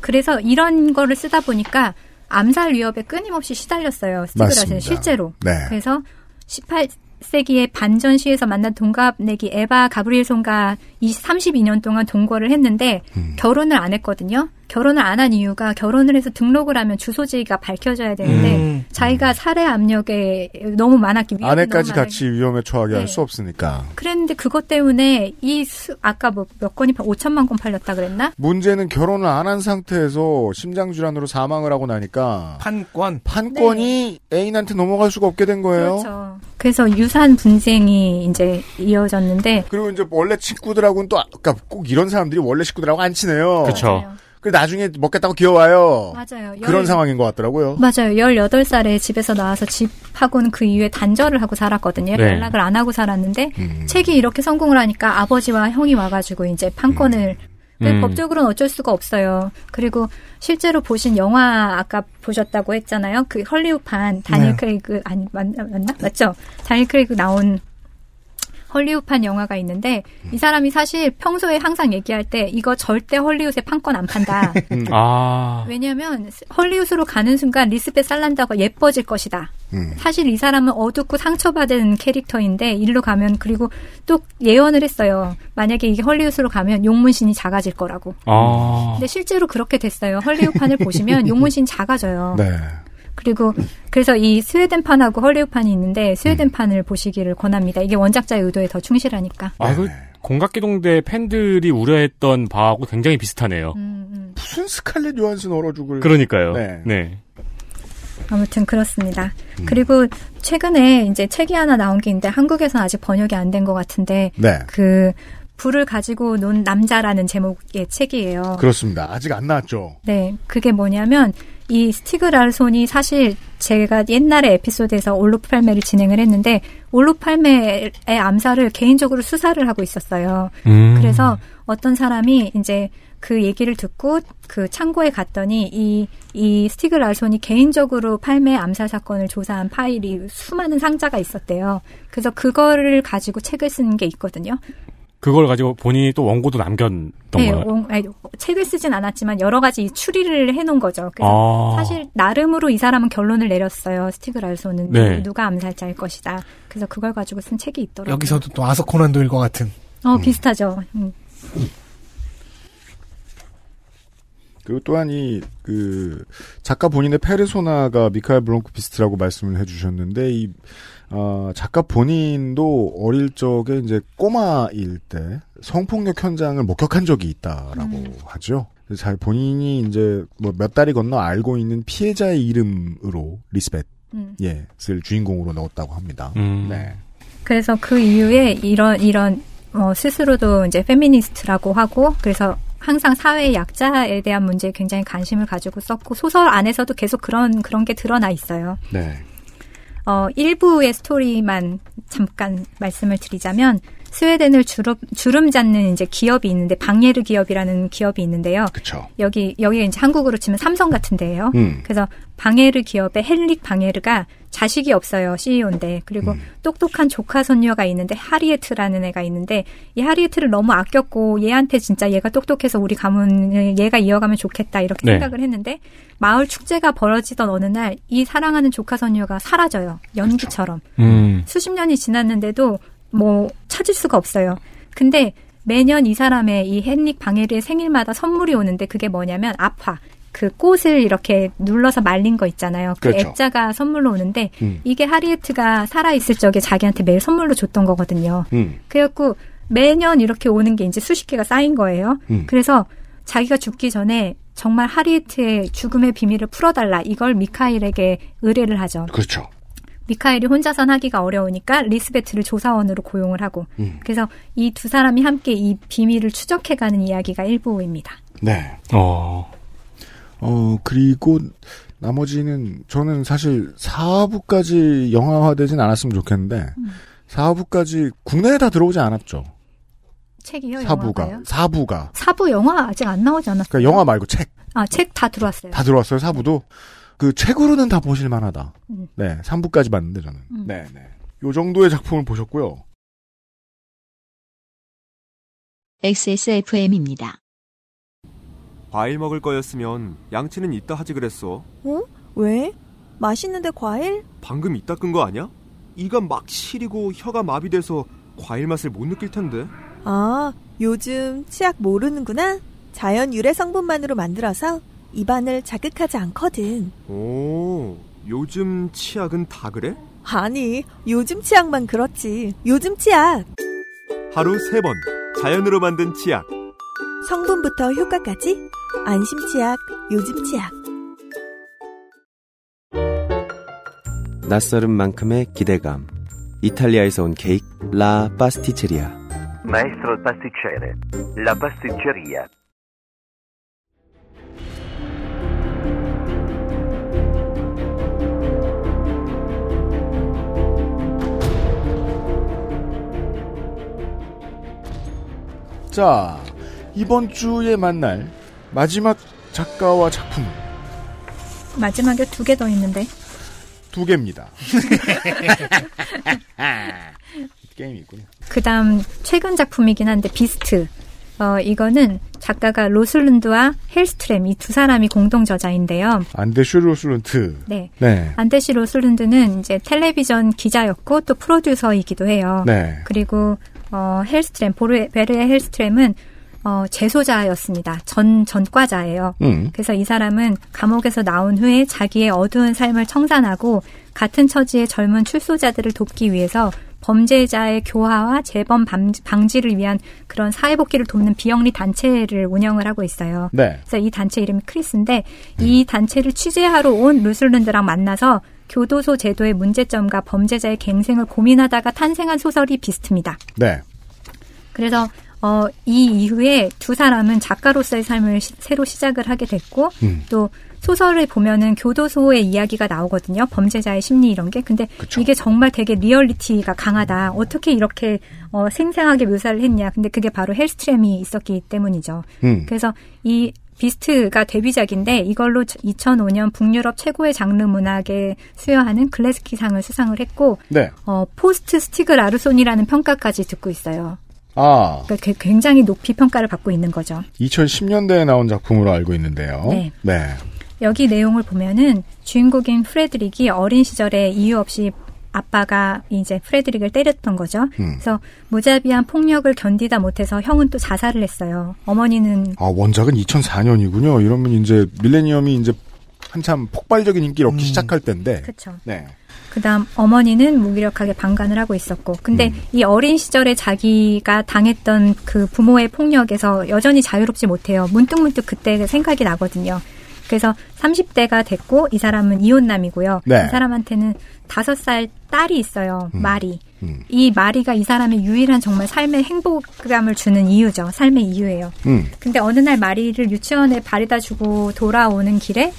그래서 이런 거를 쓰다 보니까 암살 위협에 끊임없이 시달렸어요. 맞습니다. 라울손 실제로. 네. 그래서 18 세기의 반전 시에서 만난 동갑내기 에바 가브리엘 손과 32년 동안 동거를 했는데 음. 결혼을 안 했거든요. 결혼을 안 한 이유가 결혼을 해서 등록을 하면 주소지가 밝혀져야 되는데 음. 자기가 살해 압력에 너무 많았기 위험이 아내까지 같이 위험에 처하게 할 네. 수 없으니까. 그랬는데 그것 때문에 이 수, 아까 뭐 몇 건이 5천만 건 팔렸다 그랬나? 문제는 결혼을 안 한 상태에서 심장 질환으로 사망을 하고 나니까 판권. 판권이 애인한테 넘어갈 수가 없게 된 거예요. 네. 그렇죠. 그래서 유산 분쟁이 이제 이어졌는데 그리고 이제 원래 친구들하고는 또 아까 꼭 이런 사람들이 원래 식구들하고 안 친해요. 그렇죠. 그 나중에 먹겠다고 귀여워요. 맞아요. 그런 열- 상황인 것 같더라고요. 맞아요. 18살에 집에서 나와서 집하고는 그 이후에 단절을 하고 살았거든요. 네. 연락을 안 하고 살았는데 음. 책이 이렇게 성공을 하니까 아버지와 형이 와가지고 이제 판권을 근데 음. 법적으로는 어쩔 수가 없어요. 그리고 실제로 보신 영화 아까 보셨다고 했잖아요. 그 헐리우드판 다니엘 네. 크레이그 아니 맞, 맞나? 맞죠? 다니엘 크레이그 나온 헐리우드판 영화가 있는데 이 사람이 사실 평소에 항상 얘기할 때 이거 절대 헐리우드에 판권 안 판다. 아. 왜냐하면 헐리우드로 가는 순간 리스벳 살란다가 예뻐질 것이다. 음. 사실 이 사람은 어둡고 상처받은 캐릭터인데 일로 가면 그리고 또 예언을 했어요. 만약에 이게 헐리우드로 가면 용문신이 작아질 거라고. 아. 근데 실제로 그렇게 됐어요. 헐리우드판을 보시면 용문신 작아져요. 네. 그리고 그래서 이 스웨덴판하고 헐리우드판이 있는데 스웨덴판을 보시기를 권합니다. 이게 원작자의 의도에 더 충실하니까. 아, 그 공각기동대 팬들이 우려했던 바하고 굉장히 비슷하네요. 음, 무슨 스칼렛 요한슨 얼어 죽을. 그러니까요. 네. 네. 아무튼 그렇습니다. 그리고 최근에 이제 책이 하나 나온 게 있는데 한국에서는 아직 번역이 안 된 것 같은데 네. 그 불을 가지고 논 남자라는 제목의 책이에요. 그렇습니다. 아직 안 나왔죠. 네, 그게 뭐냐면 이 스티그 랄손이 사실 제가 옛날에 에피소드에서 올로프 팔메를 진행을 했는데 올로프 팔메의 암살을 개인적으로 수사를 하고 있었어요. 음. 그래서 어떤 사람이 이제 그 얘기를 듣고 그 창고에 갔더니 이, 이 스티그 랄손이 개인적으로 팔메 암살 사건을 조사한 파일이 수많은 상자가 있었대요. 그래서 그거를 가지고 책을 쓰는 게 있거든요. 그걸 가지고 본인이 또 원고도 남겼던 네, 거예요. 원- 아니, 책을 쓰진 않았지만 여러 가지 추리를 해놓은 거죠. 그래서 아. 사실 나름으로 이 사람은 결론을 내렸어요. 스티그 랄소는 네. 누가 암살자일 것이다. 그래서 그걸 가지고 쓴 책이 있더라고요. 여기서도 또 아서 코난 도일과 같은. 어 비슷하죠. 음. 그리고 또한 이, 그, 작가 본인의 페르소나가 미카엘 블롱크비스트라고 말씀을 해주셨는데, 이, 어, 작가 본인도 어릴 적에 이제 꼬마일 때 성폭력 현장을 목격한 적이 있다라고 하죠. 그래서 잘 본인이 이제 뭐 몇 달이 건너 알고 있는 피해자의 이름으로 리스벳, 음. 예, 쓸 주인공으로 넣었다고 합니다. 네. 그래서 그 이후에 이런 이런 어, 스스로도 이제 페미니스트라고 하고 그래서 항상 사회의 약자에 대한 문제에 굉장히 관심을 가지고 썼고 소설 안에서도 계속 그런 그런 게 드러나 있어요. 네. 어, 일부의 스토리만 잠깐 말씀을 드리자면 스웨덴을 주름, 주름 잡는 이제 기업이 있는데 방예르 기업이라는 기업이 있는데요. 그쵸. 여기 여기가 이제 한국으로 치면 삼성 같은 데예요. 음. 그래서 방예르 기업의 헨릭 방예르가 자식이 없어요. CEO인데. 그리고 똑똑한 조카 손녀가 있는데 하리에트라는 애가 있는데 이 하리에트를 너무 아꼈고 얘한테 진짜 얘가 똑똑해서 우리 가문을 얘가 이어가면 좋겠다 이렇게 네. 생각을 했는데 마을 축제가 벌어지던 어느 날 이 사랑하는 조카 손녀가 사라져요. 연기처럼. 음. 수십 년이 지났는데도 뭐 찾을 수가 없어요. 근데 매년 이 사람의 이 헨릭 방해르의 생일마다 선물이 오는데 그게 뭐냐면 아파. 그 꽃을 이렇게 눌러서 말린 거 있잖아요. 그 그렇죠. 액자가 선물로 오는데 음. 이게 하리에트가 살아 있을 적에 자기한테 매일 선물로 줬던 거거든요. 음. 그래갖고 매년 이렇게 오는 게 이제 수십 개가 쌓인 거예요. 음. 그래서 자기가 죽기 전에 정말 하리에트의 죽음의 비밀을 풀어달라. 이걸 미카일에게 의뢰를 하죠. 그렇죠. 미카엘이 혼자선 하기가 어려우니까 리스베트를 조사원으로 고용을 하고 음. 그래서 이 두 사람이 함께 이 비밀을 추적해가는 이야기가 일부입니다. 네. 어. 어, 그리고 나머지는 저는 사실 4부까지 영화화되진 않았으면 좋겠는데 음. 4부까지 국내에 다 들어오지 않았죠. 책이요, 4부가. 영화가요? 4부가. 사부 영화 아직 안 나오지 않았어요? 그러니까 영화 말고 책. 아, 책 다 들어왔어요. 다 들어왔어요, 4부도. 그 책으로는 다 보실 만하다. 음. 네, 3부까지 봤는데 저는. 음. 네, 네. 요 정도의 작품을 보셨고요. XSFM입니다. 과일 먹을 거였으면 양치는 이따 하지 그랬어. 어? 왜? 맛있는데 과일? 방금 이따 끈 거 아니야? 이가 막 시리고 혀가 마비돼서 과일 맛을 못 느낄 텐데. 아, 요즘 치약 모르는구나? 자연 유래 성분만으로 만들어서 입안을 자극하지 않거든. 오, 요즘 치약은 다 그래? 아니, 요즘 치약만 그렇지. 요즘 치약. 하루 세 번 자연으로 만든 치약. 성분부터 효과까지 안심 치약, 요즘 치약. 낯설은 만큼의 기대감. 이탈리아에서 온 케이크 라 파스티체리아. Maestro il pasticcere. La pasticceria. 자, 이번 주에 만날 마지막 작가와 작품 마지막에 두 개 더 있는데 두 개입니다. 게임이 있군요. 그다음 최근 작품이긴 한데 비스트. 어 이거는 작가가 로슬룬드와 헬스트렘 이두 사람이 공동 저자인데요. 안데슈 로슬룬트. 네. 네. 안데시 로슬룬드는 이제 텔레비전 기자였고 또 프로듀서이기도 해요. 네. 그리고 어 헬스트렘 보르 뵈리에 헬스트렘은 어, 재소자였습니다. 전 전과자예요. 음. 그래서 이 사람은 감옥에서 나온 후에 자기의 어두운 삶을 청산하고 같은 처지의 젊은 출소자들을 돕기 위해서 범죄자의 교화와 재범 방- 방지를 위한 그런 사회복귀를 돕는 비영리 단체를 운영을 하고 있어요. 네. 그래서 이 단체 이름이 크리스인데 이 단체를 취재하러 온 로슬룬드랑 만나서 교도소 제도의 문제점과 범죄자의 갱생을 고민하다가 탄생한 소설이 비스트입니다. 네. 그래서 어, 이 이후에 두 사람은 작가로서의 삶을 시- 새로 시작을 하게 됐고 음. 또 소설을 보면은 교도소의 이야기가 나오거든요. 범죄자의 심리 이런 게. 근데 이게 정말 되게 리얼리티가 강하다. 어떻게 이렇게 어, 생생하게 묘사를 했냐. 근데 그게 바로 헬스트램이 있었기 때문이죠. 음. 그래서 이 Beast가 데뷔작인데 이걸로 2005년 북유럽 최고의 장르 문학에 수여하는 Glass Key상을 수상을 했고 네. 어, post 스티그 라르손이라는 평가까지 듣고 있어요. 아, 그러니까 게- 굉장히 높이 평가를 받고 있는 거죠. 2010년대에 나온 작품으로 알고 있는데요. 네. 네. 여기 내용을 보면은 주인공인 프레드릭이 어린 시절에 이유 없이 아빠가 이제 프레드릭을 때렸던 거죠. 음. 그래서 무자비한 폭력을 견디다 못해서 형은 또 자살을 했어요. 어머니는 아, 원작은 2004년이군요. 이러면 이제 밀레니엄이 이제 한참 폭발적인 인기를 얻기 시작할 때인데. 그쵸. 네. 그다음 어머니는 무기력하게 방관을 하고 있었고 근데 음. 이 어린 시절에 자기가 당했던 그 부모의 폭력에서 여전히 자유롭지 못해요. 문득문득 그때 생각이 나거든요. 그래서 30대가 됐고 이 사람은 이혼남이고요. 네. 이 사람한테는 다섯 살 딸이 있어요. 음. 마리. 이 마리가 이 사람의 유일한 정말 삶의 행복감을 주는 이유죠. 삶의 이유예요. 음. 근데 어느 날 마리를 유치원에 바래다 주고 돌아오는 길에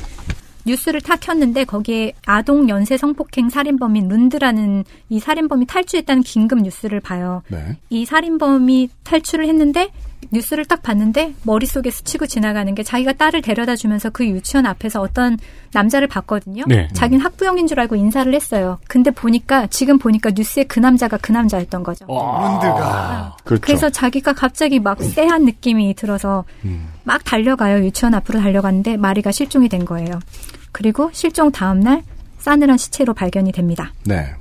뉴스를 탁 켰는데 거기에 아동 연쇄 성폭행 살인범인 룬드라는 이 살인범이 탈주했다는 긴급 뉴스를 봐요. 네. 이 살인범이 탈출을 했는데 뉴스를 딱 봤는데 머릿속에 스치고 지나가는 게 자기가 딸을 데려다 주면서 그 유치원 앞에서 어떤 남자를 봤거든요. 네. 자기는 학부형인 줄 알고 인사를 했어요. 근데 보니까 지금 보니까 뉴스에 그 남자가 그 남자였던 거죠. 룬드가. 그렇죠. 그래서 자기가 갑자기 막 쎄한 느낌이 들어서 막 달려가요. 유치원 앞으로 달려갔는데 마리가 실종이 된 거예요. 그리고 실종 다음 날 싸늘한 시체로 발견이 됩니다. 네.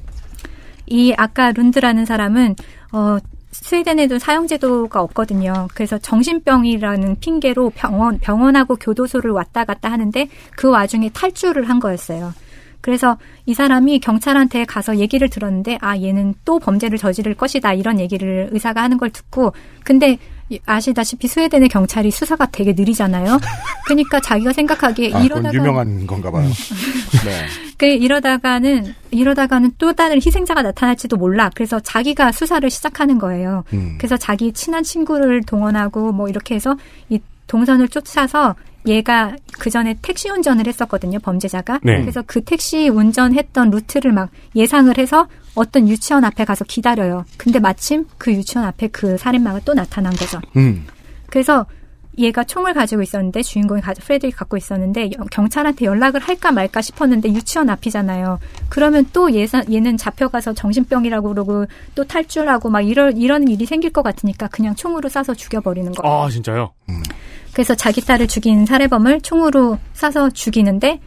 이 아까 룬드라는 사람은 어 스웨덴에도 사형제도가 없거든요. 그래서 정신병이라는 핑계로 병원 병원하고 교도소를 왔다 갔다 하는데 그 와중에 탈주를 한 거였어요. 그래서 이 사람이 경찰한테 가서 얘기를 들었는데 아 얘는 또 범죄를 저지를 것이다 이런 얘기를 의사가 하는 걸 듣고 근데 아시다시피 스웨덴의 경찰이 수사가 되게 느리잖아요. 그러니까 자기가 생각하기에 아, 이러다가 유명한 건가 봐요. 네. 그 이러다가는 이러다가는 또 다른 희생자가 나타날지도 몰라. 그래서 자기가 수사를 시작하는 거예요. 음. 그래서 자기 친한 친구를 동원하고 뭐 이렇게 해서 이 동선을 쫓아서 얘가 그 전에 택시 운전을 했었거든요, 범죄자가. 네. 그래서 그 택시 운전했던 루트를 막 예상을 해서 어떤 유치원 앞에 가서 기다려요. 근데 마침 그 유치원 앞에 그 살인마가 또 나타난 거죠. 음. 그래서 얘가 총을 가지고 있었는데 주인공이 가, 프레드릭 갖고 있었는데 여- 경찰한테 연락을 할까 말까 싶었는데 유치원 앞이잖아요. 그러면 또 얘사, 얘는 잡혀가서 정신병이라고 그러고 또 탈출하고 막 이런 이런 일이 생길 것 같으니까 그냥 총으로 쏴서 죽여버리는 거예요. 아, 진짜요? 그래서 자기 딸을 죽인 살해범을 총으로 쏴서 죽이는데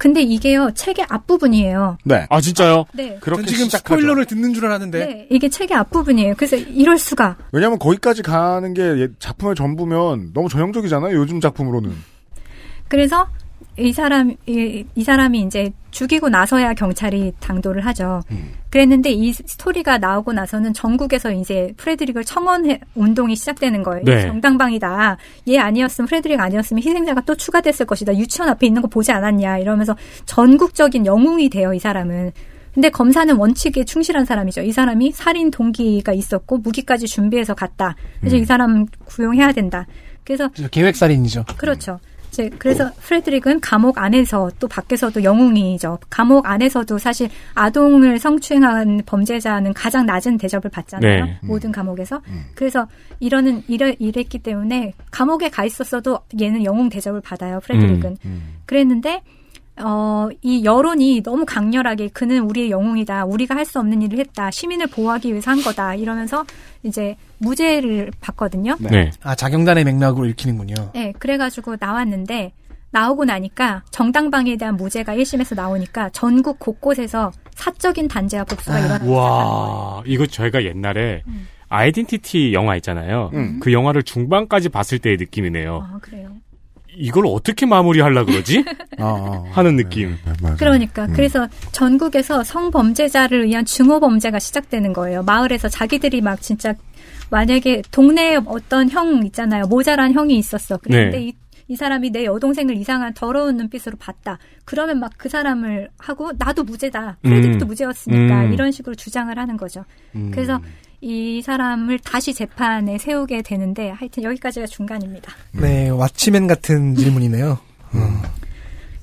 근데 이게요 책의 앞부분이에요. 네. 아, 진짜요? 네. 전 지금 스포일러를 듣는 줄 알았는데. 네, 이게 책의 앞부분이에요. 그래서 이럴 수가. 왜냐하면 거기까지 가는 게 예- 작품의 전부면 너무 전형적이잖아요. 요즘 작품으로는. 그래서 이 사람 이, 이 사람이 이제 죽이고 나서야 경찰이 당도를 하죠. 그랬는데 이 스토리가 나오고 나서는 전국에서 이제 프레드릭을 청원 운동이 시작되는 거예요. 네. 이 정당방이다. 얘 아니었으면 프레드릭 아니었으면 희생자가 또 추가됐을 것이다. 유치원 앞에 있는 거 보지 않았냐 이러면서 전국적인 영웅이 돼요. 이 사람은. 근데 검사는 원칙에 충실한 사람이죠. 이 사람이 살인 동기가 있었고 무기까지 준비해서 갔다. 그래서 이 사람 구용해야 된다. 그래서 계획 살인이죠. 그렇죠. 이제 그래서 프레드릭은 감옥 안에서 또 밖에서도 영웅이죠. 감옥 안에서도 사실 아동을 성추행한 범죄자는 가장 낮은 대접을 받잖아요. 네. 모든 감옥에서. 그래서 이러는 이래, 이랬기 때문에 감옥에 가 있었어도 얘는 영웅 대접을 받아요. 프레드릭은. 그랬는데 어, 이 여론이 너무 강렬하게 그는 우리의 영웅이다. 우리가 할 수 없는 일을 했다. 시민을 보호하기 위해서 한 거다. 이러면서 이제 무죄를 받거든요. 아 자경단의 맥락으로 읽히는군요. 네, 그래가지고 나왔는데 나오고 나니까 정당방위에 대한 무죄가 1심에서 나오니까 전국 곳곳에서 사적인 단죄와 복수가 시작하는 거예요. 와, 이거 저희가 옛날에 아이덴티티 영화 있잖아요. 음. 그 영화를 중반까지 봤을 때의 느낌이네요. 아, 그래요. 이걸 어떻게 마무리하려 그러지? 아, 하는 느낌. 그러니까 음. 그래서 전국에서 성범죄자를 위한 증오 범죄가 시작되는 거예요. 마을에서 자기들이 막 진짜 만약에 동네에 어떤 형 있잖아요. 모자란 형이 있었어. 그런데 네. 이, 이 사람이 내 여동생을 이상한 더러운 눈빛으로 봤다. 그러면 막 그 사람을 하고 나도 무죄다. 프레딕도 음. 무죄였으니까 음. 이런 식으로 주장을 하는 거죠. 음. 그래서 이 사람을 다시 재판에 세우게 되는데 하여튼 여기까지가 중간입니다. 네, 왓치맨 같은 질문이네요.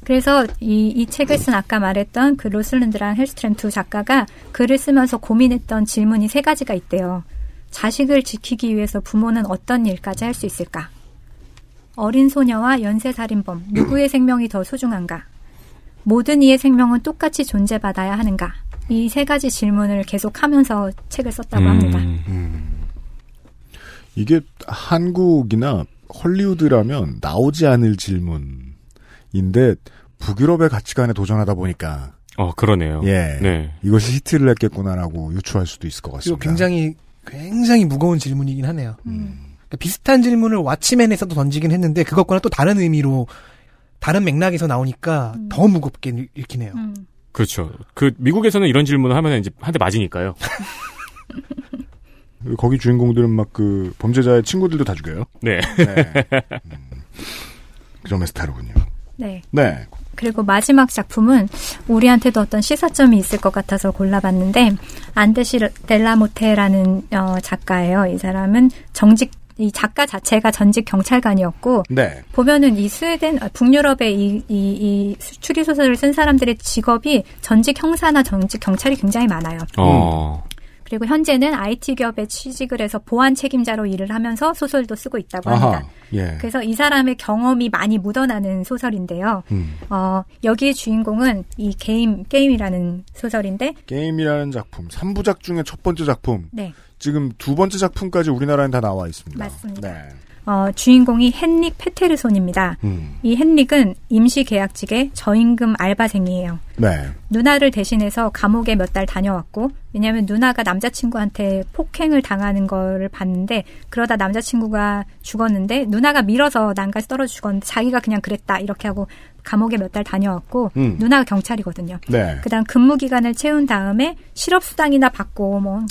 그래서 이, 이 책을 쓴 아까 말했던 그 로슬린드랑 헬스트램 두 작가가 글을 쓰면서 고민했던 질문이 세 가지가 있대요. 자식을 지키기 위해서 부모는 어떤 일까지 할 수 있을까? 어린 소녀와 연쇄살인범, 누구의 생명이 더 소중한가? 모든 이의 생명은 똑같이 존재받아야 하는가? 이 세 가지 질문을 계속 하면서 책을 썼다고 합니다. 이게 한국이나 헐리우드라면 나오지 않을 질문인데 북유럽의 가치관에 도전하다 보니까 어, 그러네요. 예. 네. 이것이 히트를 했겠구나라고 유추할 수도 있을 것 같습니다. 굉장히 굉장히 무거운 질문이긴 하네요. 그러니까 비슷한 질문을 왓치맨에서도 던지긴 했는데 그것과는 또 다른 의미로 다른 맥락에서 나오니까 더 무겁게 읽- 읽히네요. 그렇죠. 그 미국에서는 이런 질문을 하면 이제 한 대 맞으니까요. 거기 주인공들은 막 그 범죄자의 친구들도 다 죽여요. 네. 음. 그 점에서 다르군요. 네. 네. 그리고 마지막 작품은 우리한테도 어떤 시사점이 있을 것 같아서 골라봤는데 안데시 델라모테라는 어, 작가예요. 이 사람은 정직 이 작가 자체가 전직 경찰관이었고 네. 보면은 이 스웨덴 아, 북유럽의 이, 이, 이 추리 소설을 쓴 사람들의 직업이 전직 형사나 전직 경찰이 굉장히 많아요. 어. 그리고 현재는 IT 기업에 취직을 해서 보안 책임자로 일을 하면서 소설도 쓰고 있다고 합니다. 아하. 예. 그래서 이 사람의 경험이 많이 묻어나는 소설인데요. 음. 어, 여기의 주인공은 이 게임, 게임이라는 소설인데, 게임이라는 작품, 3부작 중에 첫 번째 작품. 네. 지금 두 번째 작품까지 우리나라엔 다 나와 있습니다. 맞습니다. 네. 어, 주인공이 헨릭 페테르손입니다. 음. 이 헨릭은 임시계약직의 저임금 알바생이에요. 네. 누나를 대신해서 감옥에 몇 달 다녀왔고, 왜냐하면 누나가 남자친구한테 폭행을 당하는 거를 봤는데, 그러다 남자친구가 죽었는데, 누나가 밀어서 난간에서 떨어져 죽었는데, 자기가 그냥 그랬다, 이렇게 하고 감옥에 몇 달 다녀왔고, 음. 누나가 경찰이거든요. 네. 그 다음 근무 기간을 채운 다음에 실업 수당이나 받고, 뭐,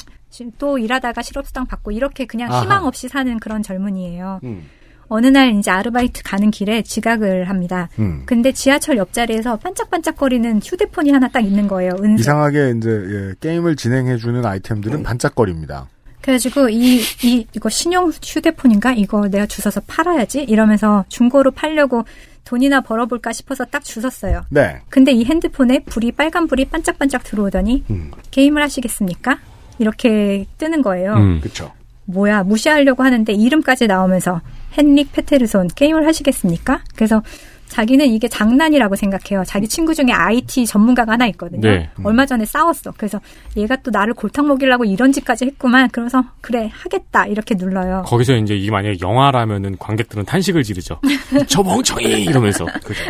또 일하다가 실업수당 받고, 이렇게 그냥 아하. 희망 없이 사는 그런 젊은이에요. 음. 어느 날 이제 아르바이트 가는 길에 지각을 합니다. 음. 근데 지하철 옆자리에서 반짝반짝거리는 휴대폰이 하나 딱 있는 거예요. 은색. 이상하게 이제 예, 게임을 진행해주는 아이템들은 반짝거립니다. 그래가지고 이, 이, 이거 신용 휴대폰인가? 이거 내가 주워서 팔아야지? 이러면서 중고로 팔려고 돈이나 벌어볼까 싶어서 딱 주웠어요. 네. 근데 이 핸드폰에 불이 빨간 불이 반짝반짝 들어오더니 음. 게임을 하시겠습니까? 이렇게 뜨는 거예요. 그렇죠. 뭐야 무시하려고 하는데 이름까지 나오면서 헨릭 페테르손 게임을 하시겠습니까? 그래서 자기는 이게 장난이라고 생각해요. 자기 친구 중에 IT 전문가가 하나 있거든요. 네. 얼마 전에 싸웠어. 그래서 얘가 또 나를 골탕 먹이려고 이런 짓까지 했구만. 그래서 그래 하겠다 이렇게 눌러요. 거기서 이제 이게 만약에 영화라면은 관객들은 탄식을 지르죠. 저 멍청이 이러면서. 그죠.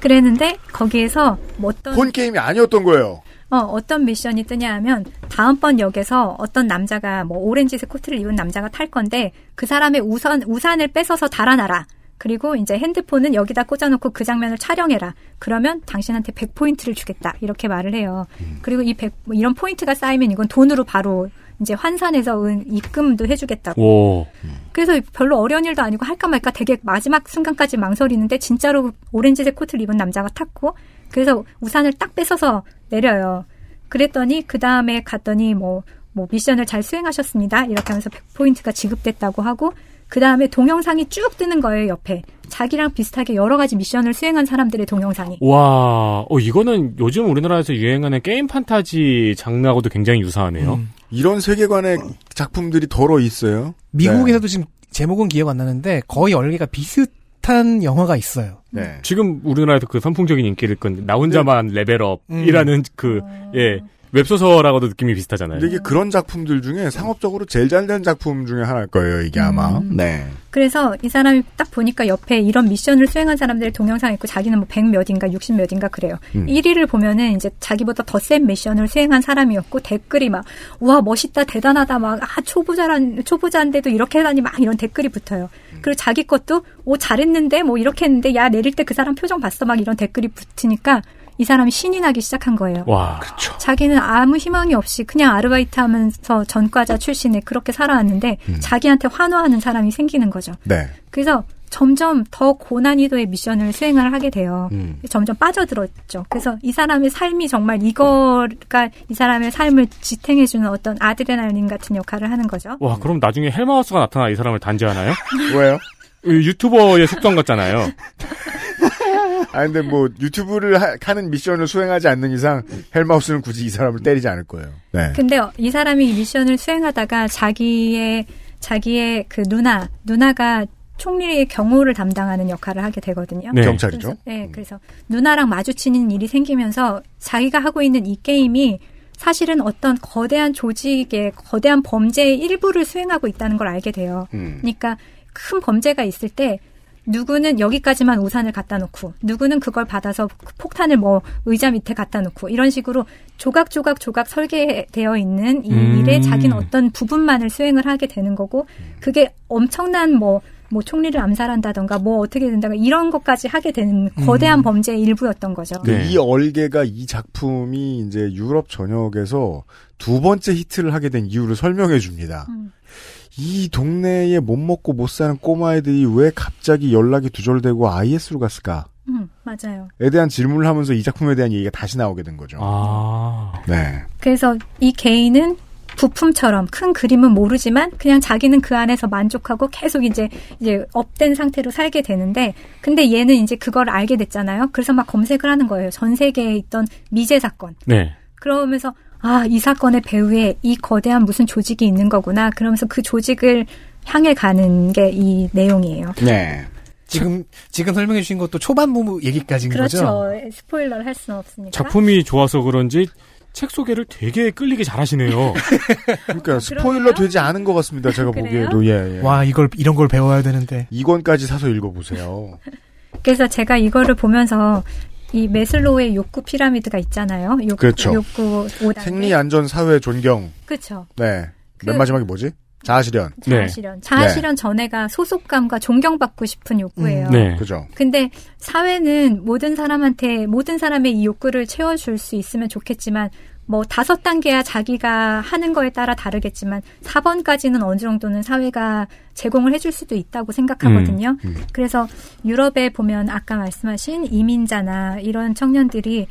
그랬는데 거기에서 뭐 어떤 본 게임이 아니었던 거예요. 어, 어떤 미션이 뜨냐 하면 다음번 역에서 어떤 남자가 뭐 오렌지색 코트를 입은 남자가 탈 건데 그 사람의 우산 우산을 뺏어서 달아놔라. 그리고 이제 핸드폰은 여기다 꽂아놓고 그 장면을 촬영해라. 그러면 당신한테 100포인트를 주겠다. 이렇게 말을 해요. 그리고 이 100, 뭐 이런 포인트가 쌓이면 이건 돈으로 바로 이제 환산해서 은 입금도 해주겠다고. 오. 그래서 별로 어려운 일도 아니고 할까 말까 되게 마지막 순간까지 망설이는데 진짜로 오렌지색 코트를 입은 남자가 탔고 그래서 우산을 딱 뺏어서 내려요. 그랬더니 그 다음에 갔더니 뭐, 뭐 미션을 잘 수행하셨습니다. 이렇게 하면서 100포인트가 지급됐다고 하고 그 다음에 동영상이 쭉 뜨는 거예요, 옆에. 자기랑 비슷하게 여러 가지 미션을 수행한 사람들의 동영상이. 와, 어, 이거는 요즘 우리나라에서 유행하는 게임 판타지 장르하고도 굉장히 유사하네요. 이런 세계관의 작품들이 덜어 있어요. 미국에서도 지금 제목은 기억 안 나는데 거의 얼개가 비슷한 영화가 있어요. 네. 지금 우리나라에서 그 선풍적인 인기를 끈 나 혼자만 레벨업이라는 그, 예, 웹소설하고도 느낌이 비슷하잖아요. 근데 이게 그런 작품들 중에 상업적으로 제일 잘 된 작품 중에 하나일 거예요, 이게 아마. 네. 그래서 이 사람이 딱 보니까 옆에 이런 미션을 수행한 사람들의 동영상 있고 자기는 뭐 100 몇인가 60 몇인가 그래요. 음. 1위를 보면은 이제 자기보다 더 센 미션을 수행한 사람이었고 댓글이 막와 멋있다 대단하다 막 아 초보자란 초보자인데도 이렇게 하다니 막 이런 댓글이 붙어요. 그리고 자기 것도 오 잘했는데 뭐 이렇게 했는데 야 내릴 때 그 사람 표정 봤어 막 이런 댓글이 붙으니까 이 사람이 신이 나기 시작한 거예요. 와. 자기는 아무 희망이 없이 그냥 아르바이트 하면서 전과자 출신에 그렇게 살아왔는데 자기한테 환호하는 사람이 생기는 거죠. 네. 그래서 점점 더 고난이도의 미션을 수행을 하게 돼요. 음. 점점 빠져들었죠. 그래서 이 사람의 삶이 정말 이거가 이 사람의 삶을 지탱해주는 어떤 아드레날린 같은 역할을 하는 거죠. 와, 그럼 나중에 헬마우스가 나타나 이 사람을 단죄하나요? 왜요? 유튜버의 속성 같잖아요. 아 근데 뭐 유튜브를 하, 하는 미션을 수행하지 않는 이상 헬마우스는 굳이 이 사람을 때리지 않을 거예요. 네. 근데 이 사람이 이 미션을 수행하다가 자기의 자기의 그 누나 누나가 총리의 경호를 담당하는 역할을 하게 되거든요. 네. 경찰이죠. 그래서, 네, 그래서 누나랑 마주치는 일이 생기면서 자기가 하고 있는 이 게임이 사실은 어떤 거대한 조직의 거대한 범죄의 일부를 수행하고 있다는 걸 알게 돼요. 음. 그러니까 큰 범죄가 있을 때 누구는 여기까지만 우산을 갖다 놓고 누구는 그걸 받아서 폭탄을 뭐 의자 밑에 갖다 놓고 이런 식으로 조각조각 조각 설계되어 있는 이 음. 일에 자기는 어떤 부분만을 수행을 하게 되는 거고 그게 엄청난 뭐뭐 총리를 암살한다던가 뭐 어떻게 된다가 이런 것까지 하게 되는 거대한 범죄의 일부였던 거죠. 그이 얼개가 이 작품이 이제 유럽 전역에서 두 번째 히트를 하게 된 이유를 설명해 줍니다. 음. 이 동네에 못 먹고 못 사는 꼬마애들이 왜 갑자기 연락이 두절되고 IS로 갔을까? 음, 맞아요. 에 대한 질문을 하면서 이 작품에 대한 얘기가 다시 나오게 된 거죠. 아. 네. 그래서 이 개인은 부품처럼 큰 그림은 모르지만 그냥 자기는 그 안에서 만족하고 계속 이제 이제 up된 상태로 살게 되는데 근데 얘는 이제 그걸 알게 됐잖아요. 그래서 막 검색을 하는 거예요. 전 세계에 있던 미제 사건. 네. 그러면서 아, 이 사건의 배후에 이 거대한 무슨 조직이 있는 거구나. 그러면서 그 조직을 향해 가는 게 이 내용이에요. 네. 지금 지금 설명해 주신 것도 초반부 얘기까지인 그렇죠. 거죠? 스포일러를 할 수는 없으니까. 작품이 좋아서 그런지 책 소개를 되게 끌리게 잘하시네요. 그러니까 스포일러 되지 않은 것 같습니다. 제가? 보기에도 예, 예. 와 이걸 이런 걸 배워야 되는데 2권까지 사서 읽어보세요. 그래서 제가 이거를 보면서 이 메슬로우의 욕구 피라미드가 있잖아요. 욕구, 그렇죠. 욕구 5단계. 생리, 안전, 사회, 존경. 그렇죠. 네. 그- 맨 마지막이 뭐지? 자아실현. 자아실현. 자아실현 전에가 소속감과 존경받고 싶은 욕구예요. 네. 그죠. 근데 사회는 모든 사람한테 모든 사람의 이 욕구를 채워줄 수 있으면 좋겠지만 뭐 다섯 단계야 자기가 하는 거에 따라 다르겠지만 4번까지는 어느 정도는 사회가 제공을 해줄 수도 있다고 생각하거든요. 음, 음. 그래서 유럽에 보면 아까 말씀하신 이민자나 이런 청년들이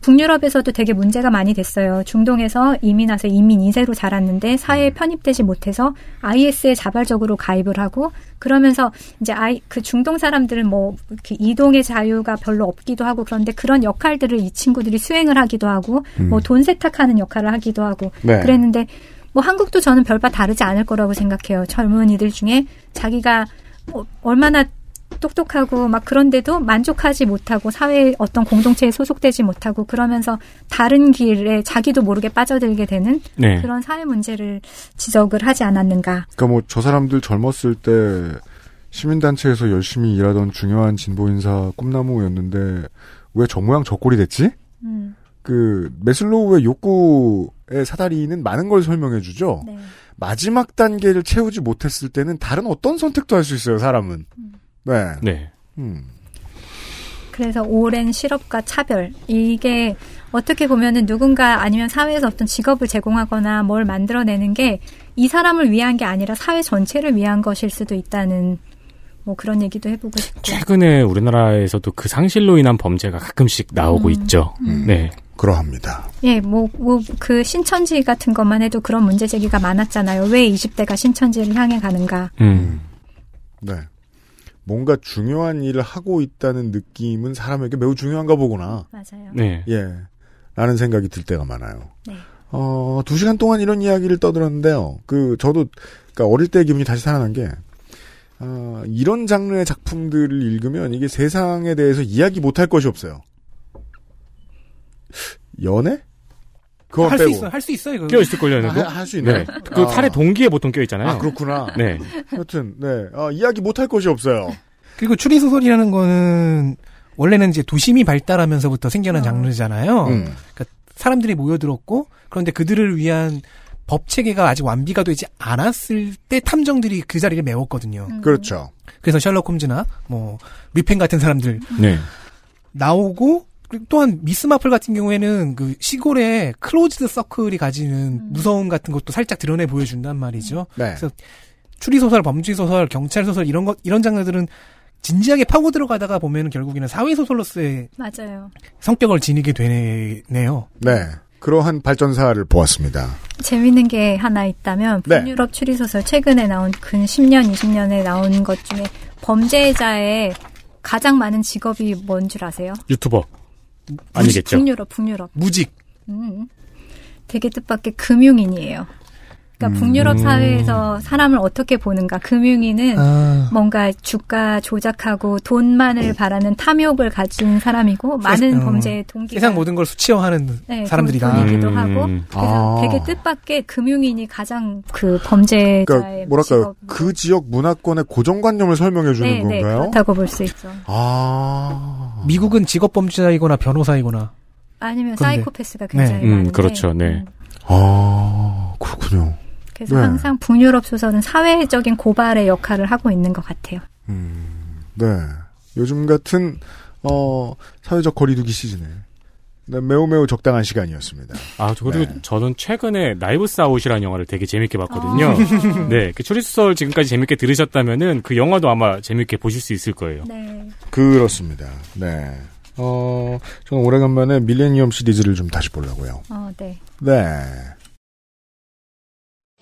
북유럽에서도 되게 문제가 많이 됐어요. 중동에서 이민 와서 이민 2세로 자랐는데 사회에 편입되지 못해서 IS에 자발적으로 가입을 하고 그러면서 이제 아이 그 중동 사람들은 뭐 이동의 자유가 별로 없기도 하고 그런데 그런 역할들을 이 친구들이 수행을 하기도 하고 음. 뭐돈 세탁하는 역할을 하기도 하고 네. 그랬는데 뭐 한국도 저는 별바 다르지 않을 거라고 생각해요. 젊은이들 중에 자기가 뭐 얼마나 똑똑하고 막 그런데도 만족하지 못하고 사회 어떤 공동체에 소속되지 못하고 그러면서 다른 길에 자기도 모르게 빠져들게 되는 네. 그런 사회 문제를 지적을 하지 않았는가. 그러니까 뭐 저 사람들 젊었을 때 시민단체에서 열심히 일하던 중요한 진보 인사 꿈나무였는데 왜 저 모양 저 꼴이 됐지? 음. 그 메슬로우의 욕구의 사다리는 많은 걸 설명해 주죠. 네. 마지막 단계를 채우지 못했을 때는 다른 어떤 선택도 할 수 있어요, 사람은. 네. 네. 음. 그래서 오랜 실업과 차별 이게 어떻게 보면은 누군가 아니면 사회에서 어떤 직업을 제공하거나 뭘 만들어내는 게 이 사람을 위한 게 아니라 사회 전체를 위한 것일 수도 있다는 뭐 그런 얘기도 해보고 싶고 최근에 우리나라에서도 그 상실로 인한 범죄가 가끔씩 나오고 음. 있죠. 음. 네. 그러합니다. 예, 뭐, 뭐, 그 신천지 같은 것만 해도 그런 문제 제기가 많았잖아요. 왜 20대가 신천지를 향해 가는가. 음. 네. 뭔가 중요한 일을 하고 있다는 느낌은 사람에게 매우 중요한가 보구나. 맞아요. 네. 예. 라는 생각이 들 때가 많아요. 네. 어, 두 시간 동안 이런 이야기를 떠들었는데요. 그, 저도, 그니까 어릴 때 기분이 다시 살아난 게, 어, 이런 장르의 작품들을 읽으면 이게 세상에 대해서 이야기 못할 것이 없어요. 연애? 그건 할수 빼고. 있어, 할 수 있어요. 껴 있을 걸요, 얘네도? 아, 할수 있나요? 네. 그 아. 탈의 동기에 보통 껴 있잖아요. 아, 그렇구나. 네. 여튼, 네. 아, 이야기 못 할 것이 없어요. 그리고 추리 소설이라는 거는 원래는 이제 도심이 발달하면서부터 생겨난 장르잖아요. 음. 그러니까 사람들이 모여들었고 그런데 그들을 위한 법 체계가 아직 완비가 되지 않았을 때 탐정들이 그 자리를 메웠거든요. 그렇죠. 그래서 셜록 홈즈나 뭐 뤼팽 같은 사람들 네. 나오고 또한 미스 마플 같은 경우에는 그 시골의 closed circle이 가지는 무서움 같은 것도 살짝 드러내 보여준단 말이죠. 네. 그래서 추리 소설, 범죄 소설, 경찰 소설 이런 것 이런 장르들은 진지하게 파고 들어가다가 보면 결국에는 사회 소설로서의 맞아요. 성격을 지니게 되네요. 네. 그러한 발전사를 보았습니다. 재밌는 게 하나 있다면 네. 북유럽 추리 소설 최근에 나온 근 10년, 20년에 나온 것 중에 범죄자의 가장 많은 직업이 뭔 줄 아세요? 유튜버. 아니겠죠. 북유럽, 북유럽. 무직. 음. 되게 뜻밖의 금융인이에요. 그러니까 음. 북유럽 사회에서 사람을 어떻게 보는가. 금융인은 아. 뭔가 주가 조작하고 돈만을 바라는 탐욕을 가진 사람이고 많은 어, 범죄의 동기가 세상 모든 걸 수치화하는 네, 사람들이다. 돈- 돈이기도 음. 하고 그래서 아. 되게 뜻밖의 금융인이 가장 그 범죄자의 그러니까 뭐랄까요? 그 지역 문화권의 고정관념을 설명해 주는 네, 네, 건가요? 그렇다고 볼 수 있죠. 아. 미국은 직업 범죄자이거나 변호사이거나 아니면 근데- 사이코패스가 굉장히 네. 많은데 음, 그렇죠. 네. 아, 그렇군요. 그래서 네. 항상 북유럽 소설은 사회적인 고발의 역할을 하고 있는 것 같아요. 네. 요즘 같은, 어, 사회적 거리두기 시즌에. 네, 매우 매우 적당한 시간이었습니다. 아, 저 그리고 네. 저는 최근에 Knives Out이라는 영화를 되게 재밌게 봤거든요. 아. 네, 그 추리소설 지금까지 재밌게 들으셨다면은 그 영화도 아마 재밌게 보실 수 있을 거예요. 네. 그렇습니다. 네. 어, 저는 오래간만에 밀레니엄 시리즈를 좀 다시 보려고요. 어, 네. 네.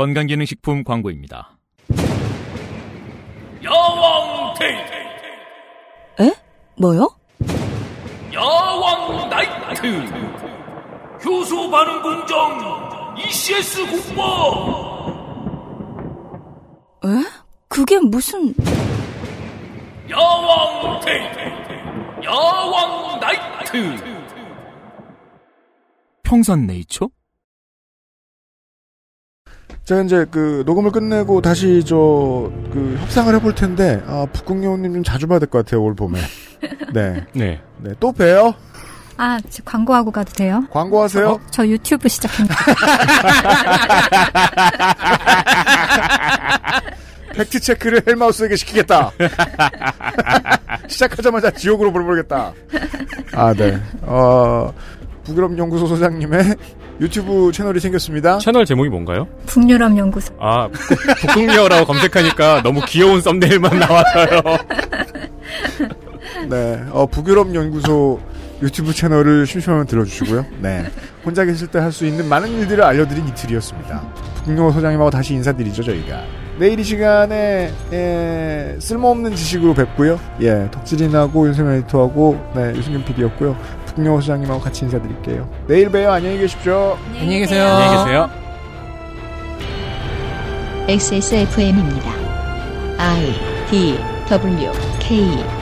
건강기능식품 광고입니다. 야왕 데이 에? 뭐요? 야왕 나이트 효소 반응 공정 ECS 공모 에? 그게 무슨... 야왕 데이 야왕 나이트 평산 네이처? 제가 이제 그 녹음을 끝내고 다시 저 그 협상을 해볼 텐데 아 북극여우님 좀 자주 봐야 될 것 같아요 올 봄에. 네. 네. 네. 또 봬요. 아, 저 광고하고 가도 돼요? 광고하세요. 어, 저 유튜브 시작합니다. 팩트 체크를 헬마우스에게 시키겠다. 시작하자마자 지옥으로 보내버리겠다. 아 네. 어 북유럽 연구소 소장님의 유튜브 채널이 생겼습니다. 채널 제목이 뭔가요? 북유럽 연구소. 아, 북극여라고 검색하니까 너무 귀여운 썸네일만 나와서요. 네. 어, 북유럽 연구소 유튜브 채널을 심심하면 들어주시고요. 네. 혼자 계실 때 할 수 있는 많은 일들을 알려드린 이틀이었습니다. 북유럽 소장님하고 다시 인사드리죠, 저희가. 내일 이 시간에, 예, 쓸모없는 지식으로 뵙고요. 예, 덕질인하고 윤세민 에디터하고, 네, 유승균 PD였고요. 북유럽 소장님하고 같이 인사드릴게요. 내일 봬요. 안녕히 계십시오. 안녕히 계세요. 안녕히 계세요. XSFM입니다. I D W K